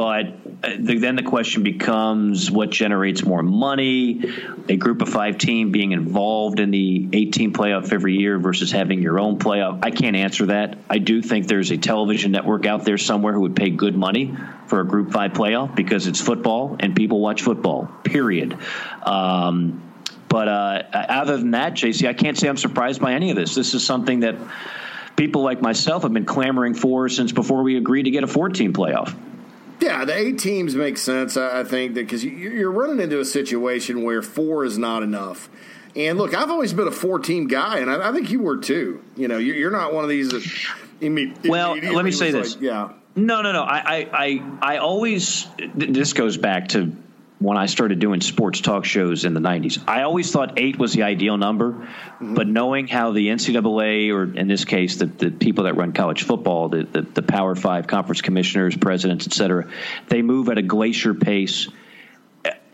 But uh, then the question becomes what generates more money? A group of five team being involved in the 18 playoff every year versus having your own playoff? I can't answer that. I do think there's a television network out there somewhere who would pay good money for a group five playoff because it's football and people watch football, period. Um, but uh, other than that, JC, I can't say I'm surprised by any of this. This is something that people like myself have been clamoring for since before we agreed to get a 14 playoff. Yeah, the eight teams make sense. I think that because you're running into a situation where four is not enough. And look, I've always been a four-team guy, and I, think you were too. You know, you're not one of these that. well, let me say this. Like, yeah. No, no, no. I, I, I always. This goes back to when I started doing sports talk shows in the 90s. I always thought eight was the ideal number, mm-hmm. but knowing how the NCAA, or in this case, the, the people that run college football, the, the, the Power Five conference commissioners, presidents, et cetera, they move at a glacier pace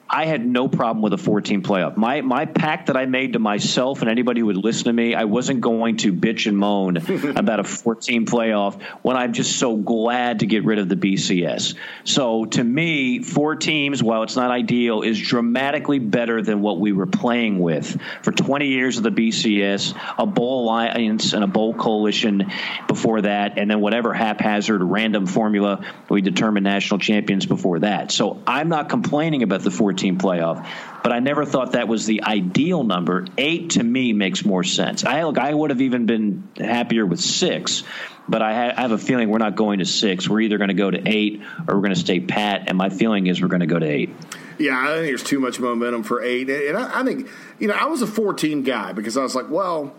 I had no problem with a 14 playoff. My my pact that I made to myself and anybody who would listen to me, I wasn't going to bitch and moan about a 14 playoff when I'm just so glad to get rid of the BCS. So to me, four teams, while it's not ideal, is dramatically better than what we were playing with for 20 years of the BCS, a bowl alliance and a bowl coalition before that, and then whatever haphazard random formula we determined national champions before that. So I'm not complaining about the 14 team playoff. But I never thought that was the ideal number. Eight to me makes more sense. I look, I would have even been happier with six, but I, ha- I have a feeling we're not going to six. We're either going to go to eight or we're going to stay pat. And my feeling is we're going to go to eight. Yeah, I think there's too much momentum for eight. And I, I think, you know, I was a 14 guy because I was like, well,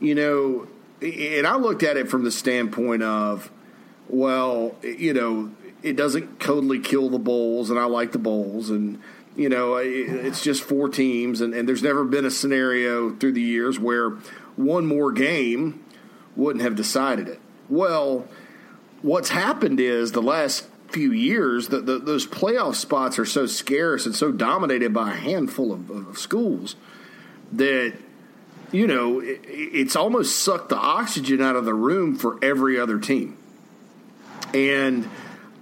you know, and I looked at it from the standpoint of, well, you know, it doesn't totally kill the bowls, and I like the bowls, and you know, it's just four teams, and, and there's never been a scenario through the years where one more game wouldn't have decided it. Well, what's happened is the last few years that those playoff spots are so scarce and so dominated by a handful of, of schools that you know it, it's almost sucked the oxygen out of the room for every other team and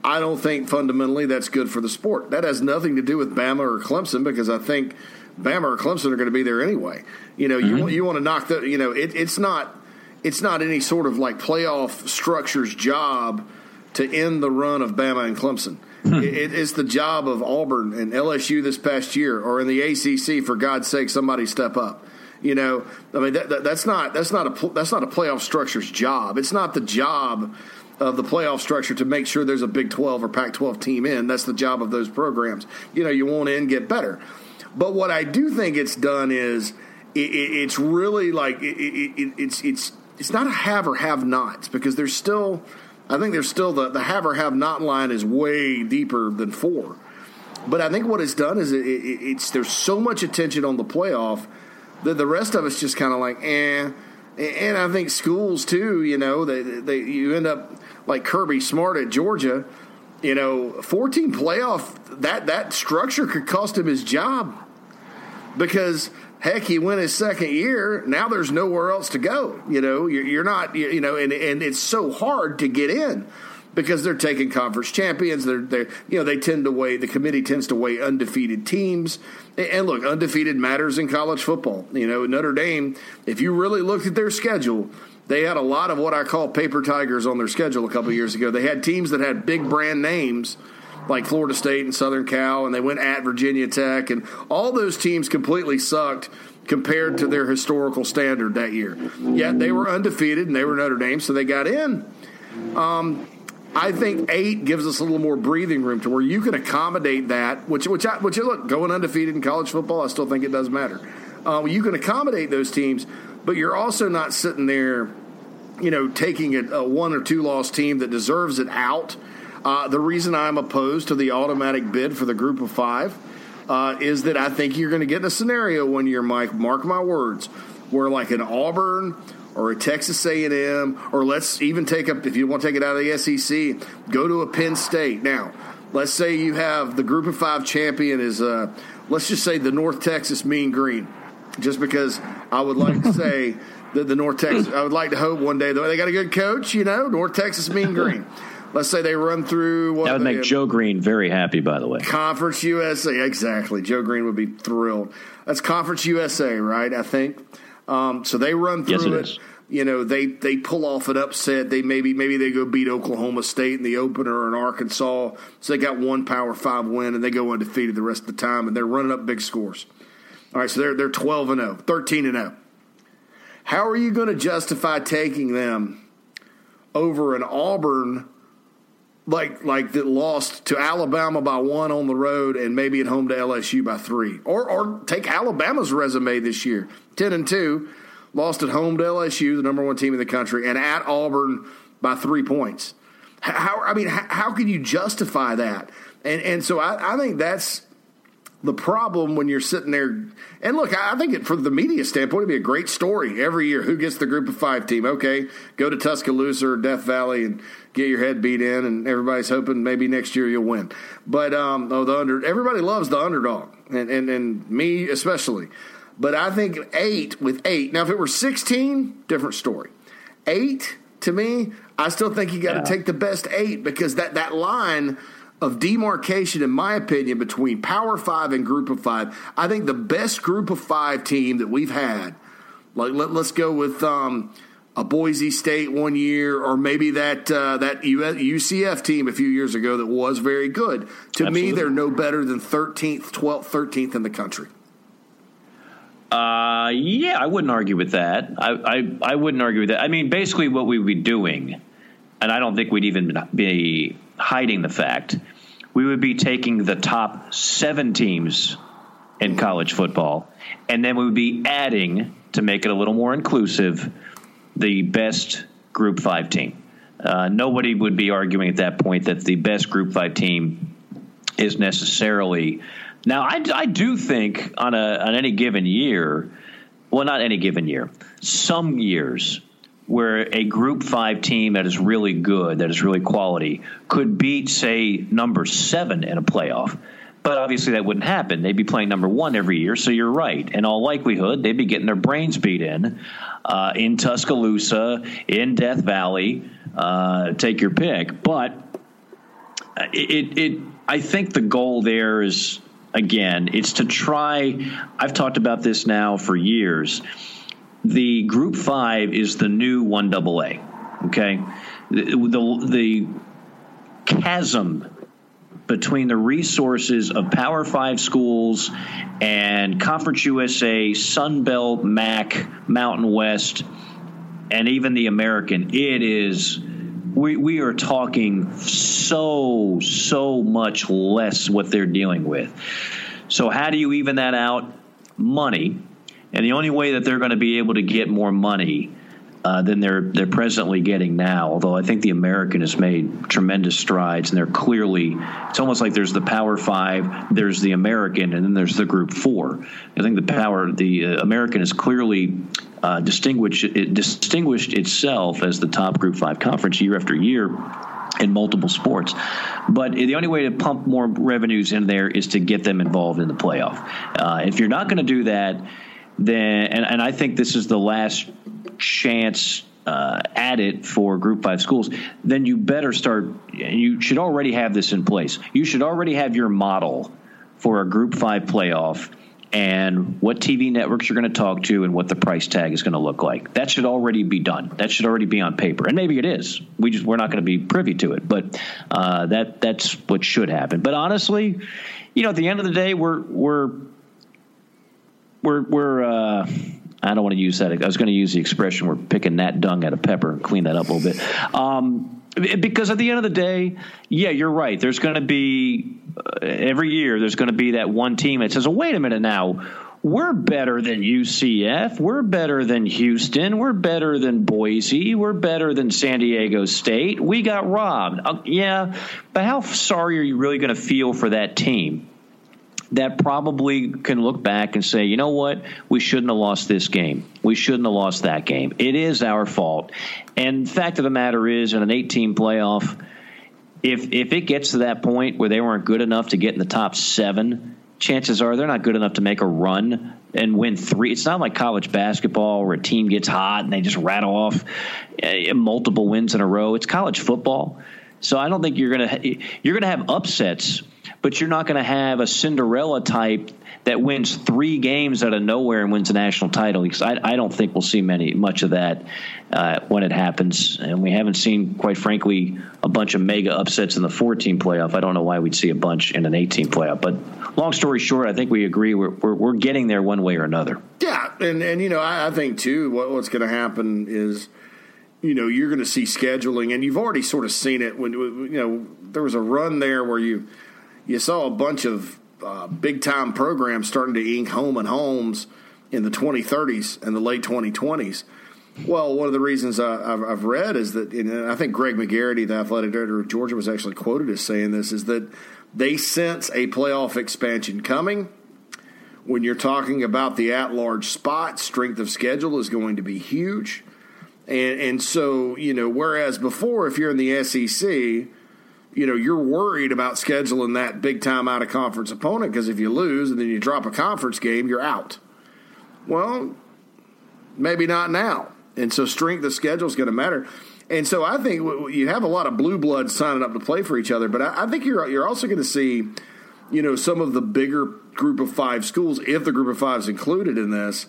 I don't think fundamentally that's good for the sport. That has nothing to do with Bama or Clemson because I think Bama or Clemson are going to be there anyway. You know, mm-hmm. you you want to knock the you know it, it's not it's not any sort of like playoff structure's job to end the run of Bama and Clemson. Hmm. It, it's the job of Auburn and LSU this past year, or in the ACC. For God's sake, somebody step up. You know, I mean that, that, that's not that's not a that's not a playoff structure's job. It's not the job of the playoff structure to make sure there's a Big 12 or Pac 12 team in. That's the job of those programs. You know, you want in, get better. But what I do think it's done is it, it, it's really like it, it's it's it's not a have or have nots because there's still I think there's still the the have or have not line is way deeper than four. But I think what it's done is it's there's so much attention on the playoff that the rest of us just kind of like eh. And I think schools too, you know, they, they you end up like Kirby Smart at Georgia, you know, 14 playoff that that structure could cost him his job because heck, he went his second year. Now there's nowhere else to go. You know, you're, you're not, you know, and and it's so hard to get in because they're taking conference champions. They're they you know they tend to weigh the committee tends to weigh undefeated teams. And look, undefeated matters in college football. You know, Notre Dame. If you really looked at their schedule, they had a lot of what I call paper tigers on their schedule a couple years ago. They had teams that had big brand names like Florida State and Southern Cal, and they went at Virginia Tech, and all those teams completely sucked compared to their historical standard that year. Yet they were undefeated and they were Notre Dame, so they got in. Um, I think eight gives us a little more breathing room to where you can accommodate that. Which, which, I, which look, going undefeated in college football, I still think it does matter. Uh, you can accommodate those teams, but you're also not sitting there, you know, taking a, a one or two loss team that deserves it out. Uh, the reason I'm opposed to the automatic bid for the group of five uh, is that I think you're going to get in a scenario one year, Mike. Mark my words, where like an Auburn or a Texas A&M, or let's even take up if you want to take it out of the SEC, go to a Penn State. Now, let's say you have the Group of Five champion is, uh, let's just say the North Texas Mean Green, just because I would like to say that the North Texas, I would like to hope one day though they got a good coach, you know, North Texas Mean Green. Let's say they run through. What that would make Joe Green very happy, by the way. Conference USA, exactly. Joe Green would be thrilled. That's Conference USA, right? I think. Um, so they run through yes, it. it. Is. You know, they they pull off an upset. They maybe maybe they go beat Oklahoma State in the opener in Arkansas. So they got one Power Five win and they go undefeated the rest of the time and they're running up big scores. All right, so they're they're twelve and 0, 13 and zero. How are you going to justify taking them over an Auburn like like that lost to Alabama by one on the road and maybe at home to LSU by three. Or or take Alabama's resume this year. Ten and two, lost at home to LSU, the number one team in the country, and at Auburn by three points. How I mean, how, how can you justify that? And and so I, I think that's the problem when you're sitting there and look i think it, for the media standpoint it'd be a great story every year. Who gets the group of five team? Okay go to tuscaloosa or death valley and get your head beat in and everybody's hoping maybe next year you'll win. But um, oh the under everybody loves the underdog and, and, and me especially. But i think eight with eight now if it were 16 different story. Eight to me i still think you got to yeah. take the best eight because that, that line – of demarcation, in my opinion, between Power Five and Group of Five. I think the best Group of Five team that we've had, like let, us go with um, a Boise State one year, or maybe that uh, that UCF team a few years ago that was very good. To Absolutely. me, they're no better than thirteenth, twelfth, thirteenth in the country. Uh, yeah, I wouldn't argue with that. I, I, I wouldn't argue with that. I mean, basically, what we would be doing, and I don't think we'd even be hiding the fact, we would be taking the top seven teams in college football, and then we would be adding to make it a little more inclusive the best Group Five team. Uh, nobody would be arguing at that point that the best Group Five team is necessarily. Now, I, I do think on a on any given year, well, not any given year, some years where a group five team that is really good, that is really quality, could beat, say, number seven in a playoff. But obviously, that wouldn't happen. They'd be playing number one every year. So you're right. In all likelihood, they'd be getting their brains beat in uh, in Tuscaloosa, in Death Valley. Uh, take your pick. But it, it, I think the goal there is again, it's to try. I've talked about this now for years the Group Five is the new one double A. Okay, the, the, the chasm between the resources of Power Five schools and Conference USA, Sun Belt, MAC, Mountain West, and even the American, it is. We, we are talking so, so much less what they're dealing with. So, how do you even that out? Money and the only way that they're going to be able to get more money uh, than they're they're presently getting now. Although I think the American has made tremendous strides, and they're clearly it's almost like there's the Power Five, there's the American, and then there's the Group Four. I think the Power the uh, American is clearly uh, distinguished it distinguished itself as the top Group Five conference year after year in multiple sports. But the only way to pump more revenues in there is to get them involved in the playoff. Uh, if you're not going to do that then and, and I think this is the last chance uh, at it for Group Five schools, then you better start. And you should already have this in place. You should already have your model for a Group Five playoff and what TV networks you're going to talk to and what the price tag is going to look like. That should already be done. That should already be on paper, and maybe it is. We just we're not going to be privy to it, but uh, that that's what should happen. But honestly, you know, at the end of the day, we're we're we're we're uh, I don't want to use that. I was going to use the expression we're picking that dung out of pepper and clean that up a little bit. Um, because at the end of the day, yeah, you're right. There's going to be uh, every year. There's going to be that one team that says, "Oh, wait a minute now." We're better than UCF. We're better than Houston. We're better than Boise. We're better than San Diego State. We got robbed. Uh, yeah, but how sorry are you really going to feel for that team? That probably can look back and say, you know what, we shouldn't have lost this game. We shouldn't have lost that game. It is our fault. And fact of the matter is, in an 18 playoff, if if it gets to that point where they weren't good enough to get in the top seven, chances are they're not good enough to make a run and win three. It's not like college basketball where a team gets hot and they just rattle off uh, multiple wins in a row. It's college football. So I don't think you're gonna you're gonna have upsets but you're not going to have a Cinderella type that wins three games out of nowhere and wins a national title. Because I, I don't think we'll see many much of that uh, when it happens, and we haven't seen, quite frankly, a bunch of mega upsets in the 14 playoff. I don't know why we'd see a bunch in an 18 playoff. But long story short, I think we agree we're we're, we're getting there one way or another. Yeah, and and you know I, I think too what, what's going to happen is you know you're going to see scheduling, and you've already sort of seen it when you know there was a run there where you you saw a bunch of uh, big time programs starting to ink home and homes in the 2030s and the late 2020s. Well, one of the reasons I, have read is that, and I think Greg McGarity, the athletic director of Georgia, was actually quoted as saying this, is that they sense a playoff expansion coming. When you're talking about the at large spot, strength of schedule is going to be huge. And, and so, you know, whereas before, if you're in the SEC, you know, you're worried about scheduling that big time out of conference opponent because if you lose and then you drop a conference game, you're out. Well, maybe not now. And so strength of schedule is going to matter. And so I think you have a lot of blue bloods signing up to play for each other, but I think you're you're also going to see, you know, some of the bigger group of five schools, if the group of five is included in this,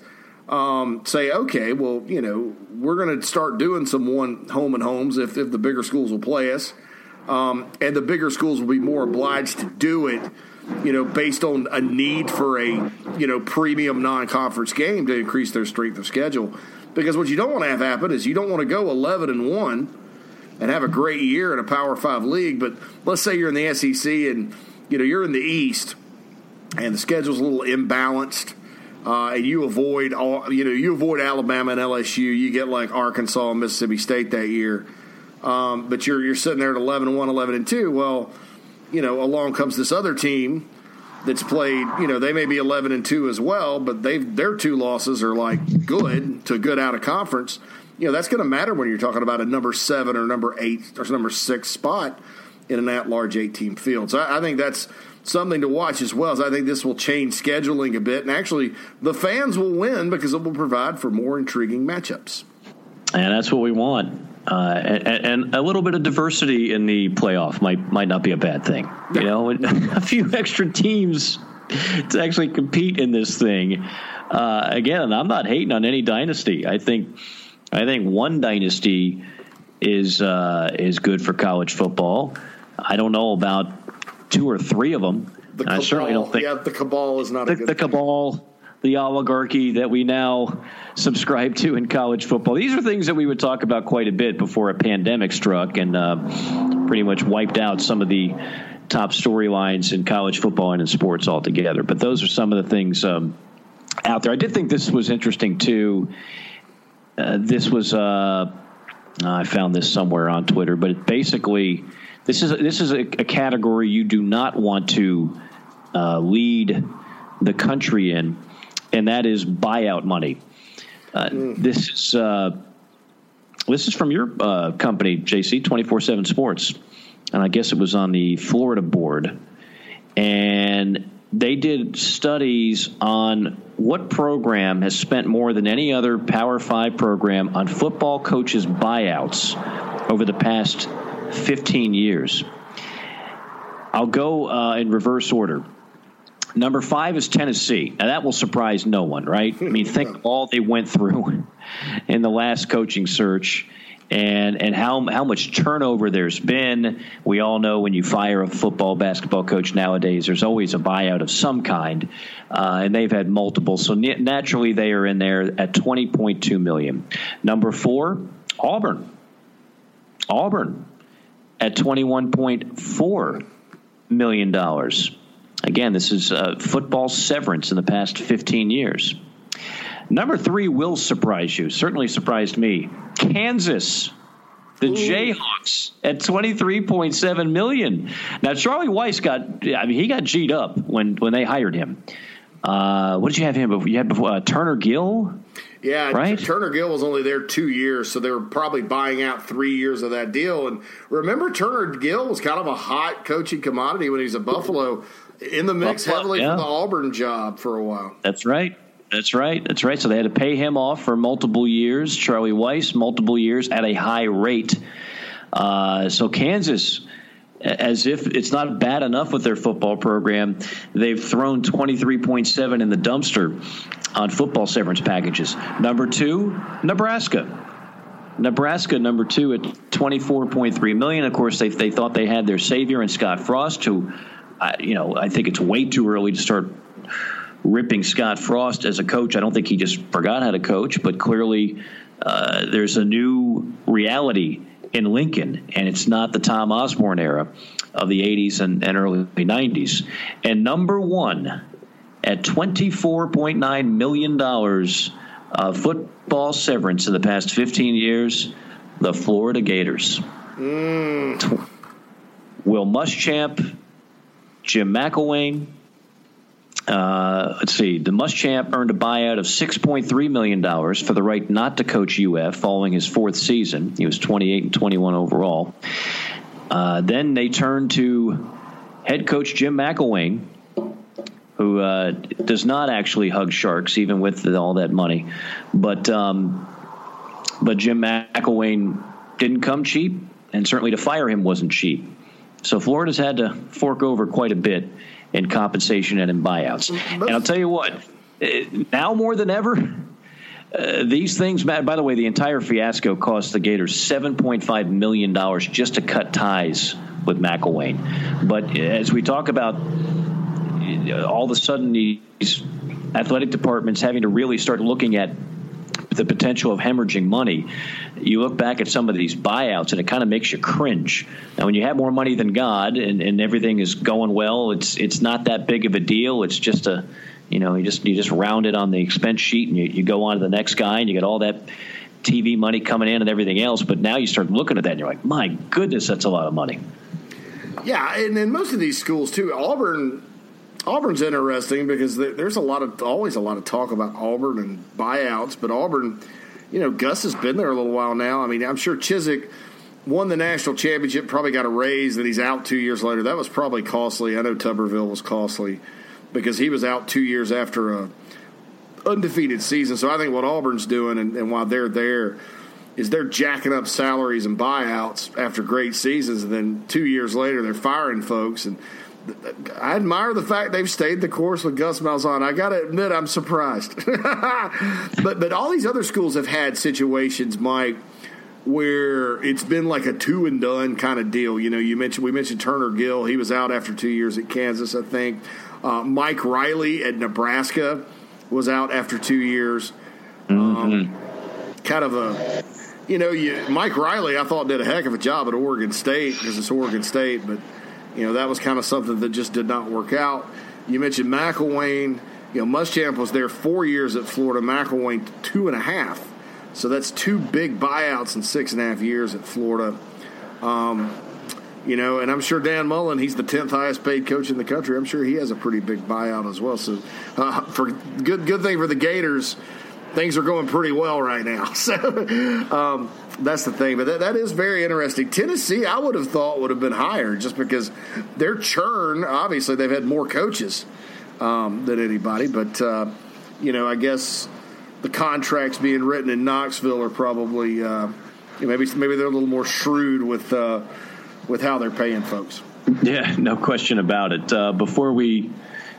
um, say, okay, well, you know, we're going to start doing some one home and homes if if the bigger schools will play us um, and the bigger schools will be more obliged to do it, you know, based on a need for a you know premium non-conference game to increase their strength of schedule. Because what you don't want to have happen is you don't want to go 11 and one and have a great year in a Power Five league. But let's say you're in the SEC and you know you're in the East and the schedule's a little imbalanced. Uh, and you avoid all, you know, you avoid Alabama and LSU. You get like Arkansas and Mississippi State that year um, but you're you're sitting there at 11 and 1, 11 and 2. Well, you know, along comes this other team that's played, you know, they may be 11 and 2 as well, but they their two losses are like good to good out of conference. You know, that's going to matter when you're talking about a number 7 or number 8 or number 6 spot in an at-large 8-team field. So I, I think that's something to watch as well. As I think this will change scheduling a bit, and actually, the fans will win because it will provide for more intriguing matchups. And that's what we want. Uh, and, and, a little bit of diversity in the playoff might might not be a bad thing. You know, a few extra teams to actually compete in this thing. Uh, again, I'm not hating on any dynasty. I think I think one dynasty is uh, is good for college football. I don't know about two or three of them. The cabal, I certainly don't think. Yeah, the cabal is not the, the cabal the oligarchy that we now subscribe to in college football. These are things that we would talk about quite a bit before a pandemic struck and uh, pretty much wiped out some of the top storylines in college football and in sports altogether. But those are some of the things um, out there. I did think this was interesting too. Uh, this was uh, I found this somewhere on Twitter, but basically this is this is a, a category you do not want to uh, lead the country in and that is buyout money. Uh, mm. This is uh, this is from your uh, company, JC twenty four seven Sports, and I guess it was on the Florida board, and they did studies on what program has spent more than any other Power Five program on football coaches' buyouts over the past fifteen years. I'll go uh, in reverse order. Number five is Tennessee. Now that will surprise no one, right? I mean, think all they went through in the last coaching search, and and how how much turnover there's been. We all know when you fire a football basketball coach nowadays, there's always a buyout of some kind, uh, and they've had multiple. So naturally, they are in there at 20.2 million. Number four, Auburn. Auburn at $21.4 million. Again, this is uh, football severance in the past 15 years. Number three will surprise you. Certainly surprised me. Kansas, the Ooh. Jayhawks at twenty three point seven million. Now Charlie Weis got. I mean, he got G'd up when when they hired him. Uh, what did you have him before? You had before uh, Turner Gill. Yeah, right? Turner Gill was only there two years, so they were probably buying out three years of that deal. And remember, Turner Gill was kind of a hot coaching commodity when he was at Buffalo, in the mix Buffalo, heavily yeah. for the Auburn job for a while. That's right. That's right. That's right. So they had to pay him off for multiple years. Charlie Weis, multiple years at a high rate. Uh, so Kansas, as if it's not bad enough with their football program, they've thrown 23.7 in the dumpster on football severance packages. Number two, Nebraska. Nebraska, number two at 24.3 million. Of course, they they thought they had their savior in Scott Frost, who, uh, you know, I think it's way too early to start ripping Scott Frost as a coach. I don't think he just forgot how to coach, but clearly uh, there's a new reality in Lincoln, and it's not the Tom Osborne era of the 80s and, and early 90s. And number one, at $24.9 million of football severance in the past 15 years, the Florida Gators. Mm. Will Muschamp, Jim McElwain, uh, let's see. The Muschamp earned a buyout of $6.3 million for the right not to coach UF following his fourth season. He was 28 and 21 overall. Uh, then they turned to head coach Jim McElwain, who uh, does not actually hug sharks, even with all that money. But um, but Jim McElwain didn't come cheap, and certainly to fire him wasn't cheap. So Florida's had to fork over quite a bit in compensation and in buyouts. And I'll tell you what, eh, now more than ever, uh, these things, by the way, the entire fiasco cost the Gators $7.5 million just to cut ties with McElwain. But as we talk about uh, all of a sudden these athletic departments having to really start looking at the potential of hemorrhaging money, you look back at some of these buyouts and it kind of makes you cringe. Now, when you have more money than God and, and everything is going well, it's it's not that big of a deal. It's just a, you know, you just you just round it on the expense sheet and you, you go on to the next guy and you get all that TV money coming in and everything else. But now you start looking at that and you're like, my goodness, that's a lot of money. Yeah, and then most of these schools too, Auburn Auburn's interesting because there's a lot of always a lot of talk about Auburn and buyouts, but Auburn, you know, Gus has been there a little while now. I mean, I'm sure Chizik won the national championship, probably got a raise, and he's out two years later. That was probably costly. I know Tuberville was costly because he was out two years after a undefeated season. So I think what Auburn's doing and, and while they're there is they're jacking up salaries and buyouts after great seasons, and then two years later they're firing folks and I admire the fact they've stayed the course with Gus Malzahn. I got to admit, I'm surprised. but but all these other schools have had situations, Mike, where it's been like a two and done kind of deal. You know, you mentioned we mentioned Turner Gill. He was out after two years at Kansas, I think. Uh, Mike Riley at Nebraska was out after two years. Mm-hmm. Um, kind of a you know, you, Mike Riley, I thought did a heck of a job at Oregon State because it's Oregon State, but you know, that was kind of something that just did not work out. You mentioned McElwain. You know, Muschamp was there four years at Florida. McElwain two and a half. So that's two big buyouts in six and a half years at Florida. Um, you know, and I'm sure Dan Mullen, he's the tenth highest paid coach in the country. I'm sure he has a pretty big buyout as well. So, uh, for good good thing for the Gators, things are going pretty well right now. So, um, that's the thing. But that, that is very interesting. Tennessee, I would have thought would have been higher just because their churn. Obviously, they've had more coaches um, than anybody. But uh, you know, I guess the contracts being written in Knoxville are probably uh, maybe maybe they're a little more shrewd with uh, with how they're paying folks. Yeah, no question about it. Uh, before we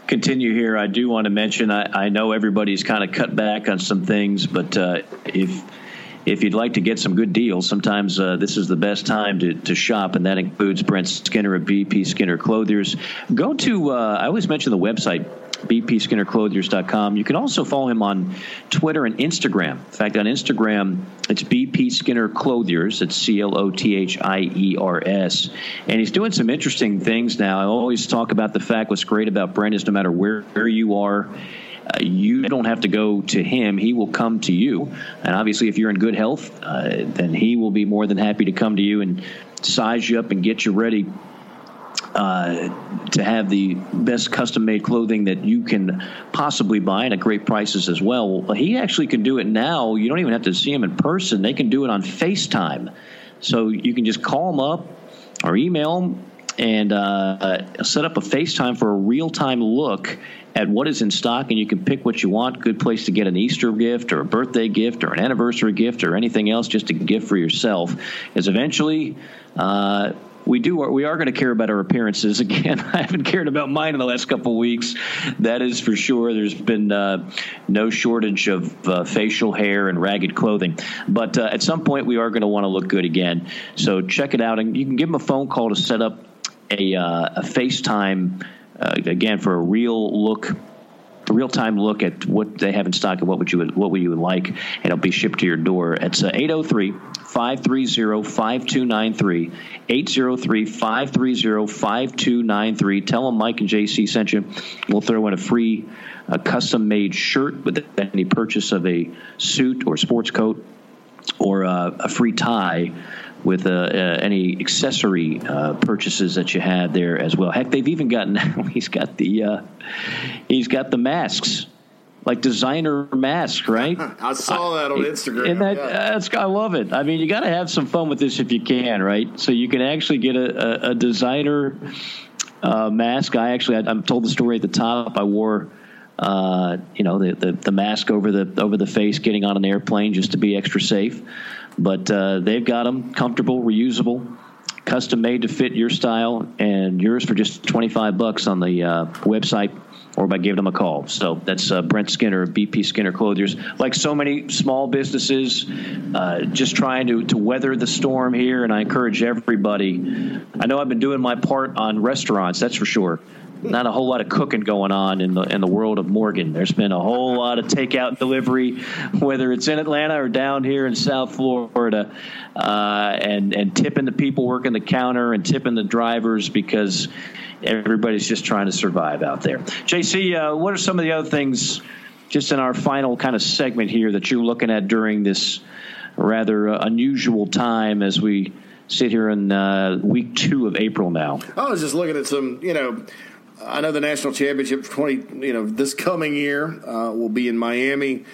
continue here, I do want to mention I, I know everybody's kind of cut back on some things, but uh, if if you'd like to get some good deals, sometimes uh, this is the best time to, to shop, and that includes Brent Skinner at BP Skinner Clothiers. Go to, uh, I always mention the website, bpskinnerclothiers.com. You can also follow him on Twitter and Instagram. In fact, on Instagram, it's BP Skinner Clothiers. It's C L O T H I E R S. And he's doing some interesting things now. I always talk about the fact what's great about Brent is no matter where, where you are, you don't have to go to him. He will come to you. And obviously, if you're in good health, uh, then he will be more than happy to come to you and size you up and get you ready uh, to have the best custom made clothing that you can possibly buy and at great prices as well. well. He actually can do it now. You don't even have to see him in person, they can do it on FaceTime. So you can just call him up or email him and uh, set up a FaceTime for a real time look at what is in stock, and you can pick what you want. Good place to get an Easter gift or a birthday gift or an anniversary gift or anything else, just a gift for yourself. Because eventually, uh, we do we are going to care about our appearances again. I haven't cared about mine in the last couple of weeks. That is for sure. There's been uh, no shortage of uh, facial hair and ragged clothing, but uh, at some point we are going to want to look good again. So check it out, and you can give them a phone call to set up a, uh, a FaceTime uh, again for a real look a real time look at what they have in stock and what would you what would you like, and it'll be shipped to your door. It's uh, 803 530 5293. 803 530 5293. Tell them Mike and JC sent you. We'll throw in a free uh, custom made shirt with any purchase of a suit or sports coat or uh, a free tie with uh, uh, any accessory uh, purchases that you had there as well. Heck, they've even gotten he's got the uh, he's got the masks. Like designer masks, right? I saw that on Instagram. And that, yeah. that's I love it. I mean, you got to have some fun with this if you can, right? So you can actually get a, a, a designer uh, mask. I actually, I, I'm told the story at the top. I wore uh, you know, the, the, the mask over the over the face, getting on an airplane just to be extra safe. But uh, they've got them comfortable, reusable, custom made to fit your style, and yours for just twenty five bucks on the uh, website or by giving them a call. So that's uh, Brent Skinner BP Skinner Clothiers. Like so many small businesses, uh, just trying to, to weather the storm here, and I encourage everybody. I know I've been doing my part on restaurants, that's for sure not a whole lot of cooking going on in the in the world of Morgan. There's been a whole lot of takeout delivery, whether it's in Atlanta or down here in South Florida, uh, and and tipping the people working the counter and tipping the drivers because everybody's just trying to survive out there. JC, uh, what are some of the other things, just in our final kind of segment here, that you're looking at during this rather uh, unusual time as we sit here in uh, week two of April now? I was just looking at some, you know, I know the national championship twenty, you know, this coming year uh, will be in Miami.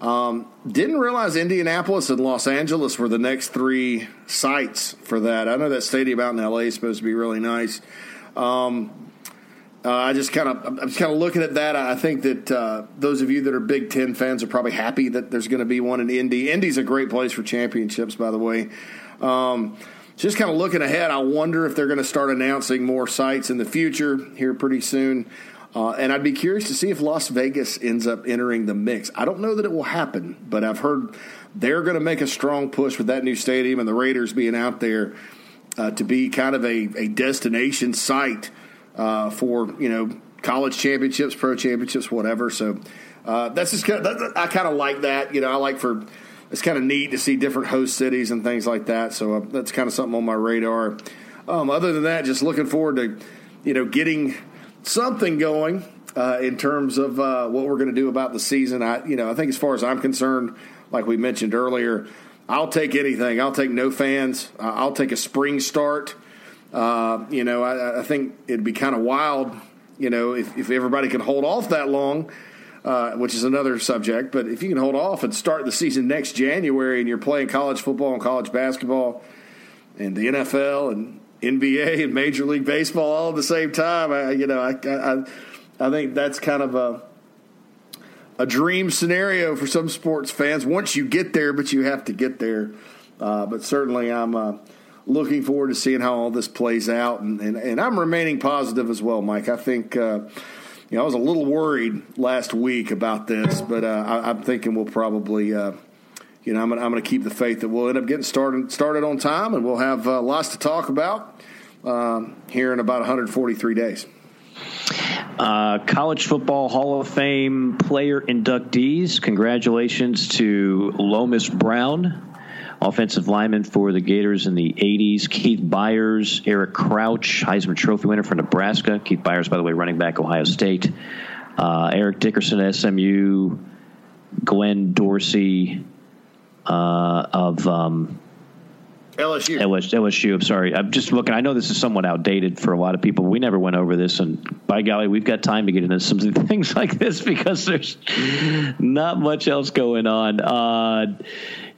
Um, didn't realize Indianapolis and Los Angeles were the next three sites for that. I know that stadium out in LA is supposed to be really nice. Um, uh, I just kind of, I'm just kind of looking at that. I think that uh, those of you that are Big Ten fans are probably happy that there's going to be one in Indy. Indy's a great place for championships, by the way. Um, just kind of looking ahead, I wonder if they're going to start announcing more sites in the future here pretty soon. Uh, and I'd be curious to see if Las Vegas ends up entering the mix. I don't know that it will happen, but I've heard they're going to make a strong push with that new stadium and the Raiders being out there uh, to be kind of a, a destination site uh, for you know college championships, pro championships, whatever. So uh, that's just kind of, I kind of like that. You know, I like for it's kind of neat to see different host cities and things like that. So uh, that's kind of something on my radar. Um, other than that, just looking forward to you know getting something going uh, in terms of uh, what we're going to do about the season. I you know I think as far as I'm concerned, like we mentioned earlier, I'll take anything. I'll take no fans. I'll take a spring start. Uh, you know, I, I, think it'd be kind of wild. You know, if, if everybody could hold off that long uh, which is another subject. But if you can hold off and start the season next January and you're playing college football and college basketball and the NFL and NBA and Major League Baseball all at the same time, I, you know, I, I, I think that's kind of a a dream scenario for some sports fans once you get there, but you have to get there. Uh, but certainly, I'm uh, looking forward to seeing how all this plays out, and, and, and I'm remaining positive as well, Mike. I think uh, you know, I was a little worried last week about this, but uh, I, am thinking we'll probably, uh, you know, I'm going to keep the faith that we'll end up getting started started on time, and we'll have uh, lots to talk about um, here in about 143 days. Uh, college football Hall of Fame player inductees. Congratulations to Lomas Brown, offensive lineman for the Gators in the 80s. Keith Byars, Eric Crouch, Heisman Trophy winner for Nebraska. Keith Byars, by the way, running back Ohio State. Uh, Eric Dickerson, SMU. Glenn Dorsey uh, of um, LSU. LSU. I'm sorry. I'm just looking. I know this is somewhat outdated for a lot of people. We never went over this, and by golly, we've got time to get into some things like this because there's not much else going on. Uh,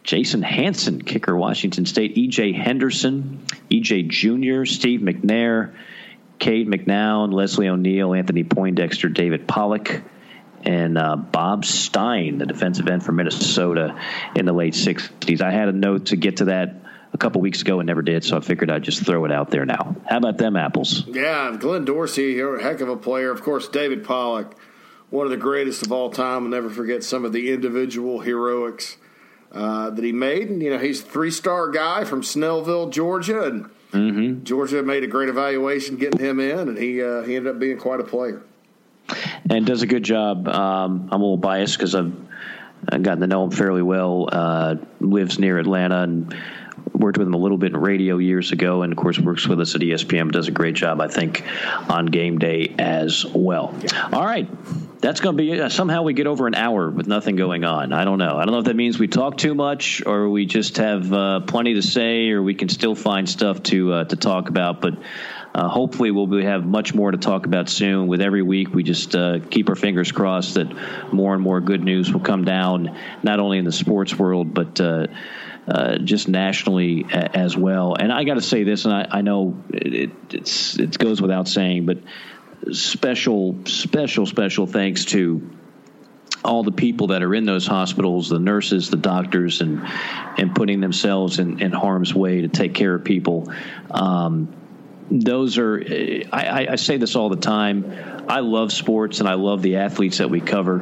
Jason Hanson, kicker, Washington State. E.J. Henderson, E.J. Jr., Steve McNair, Cade McNown, Leslie O'Neal, Anthony Poindexter, David Pollack and uh, Bob Stein, the defensive end for Minnesota in the late 60s. I had a note to get to that a couple weeks ago and never did, so I figured I'd just throw it out there now. How about them apples? Yeah, Glenn Dorsey, you're a heck of a player. Of course, David Pollack, one of the greatest of all time. I'll never forget some of the individual heroics uh, that he made. And, you know, he's a three star guy from Snellville, Georgia, and mm-hmm. Georgia made a great evaluation getting him in, and he, uh, he ended up being quite a player. And does a good job. Um, I'm a little biased because I've, I've gotten to know him fairly well. Uh, lives near Atlanta and worked with him a little bit in radio years ago, and of course works with us at ESPN. Does a great job, I think, on game day as well. All right, that's going to be uh, somehow we get over an hour with nothing going on. I don't know. I don't know if that means we talk too much or we just have uh, plenty to say, or we can still find stuff to uh, to talk about, but. Uh, hopefully, we'll have much more to talk about soon. With every week, we just uh, keep our fingers crossed that more and more good news will come down, not only in the sports world, but uh, uh, just nationally as well. And I got to say this, and I, I know it, it goes without saying, but special, special, special thanks to all the people that are in those hospitals, the nurses, the doctors, and and putting themselves in, in harm's way to take care of people. Um, those are I, I say this all the time. I love sports and I love the athletes that we cover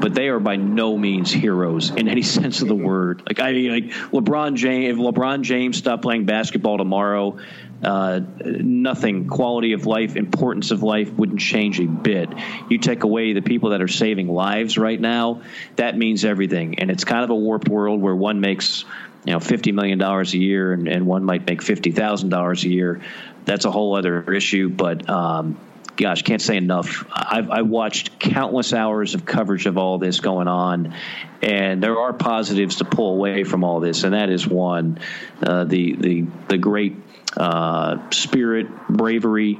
but they are by no means heroes in any sense of the word. Like I mean, like LeBron James, if LeBron James stopped playing basketball tomorrow, uh, nothing, quality of life, importance of life wouldn't change a bit. You take away the people that are saving lives right now, that means everything. And it's kind of a warped world where one makes you know fifty million dollars a year and, and one might make fifty thousand dollars a year. That's a whole other issue, but. Um, gosh, can't say enough. I've I watched countless hours of coverage of all this going on, and there are positives to pull away from all this, and that is one, uh, the the the great uh, spirit, bravery,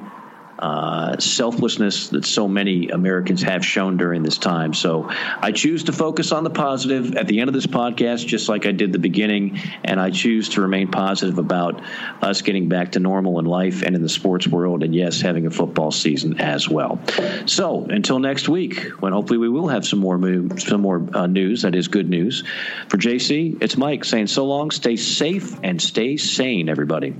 uh, selflessness that so many Americans have shown during this time. So I choose to focus on the positive at the end of this podcast, just like I did the beginning, and I choose to remain positive about us getting back to normal in life and in the sports world, and yes, having a football season as well. So until next week, when hopefully we will have some more move, some more uh, news that is good news for JC. It's Mike saying so long, stay safe and stay sane, everybody.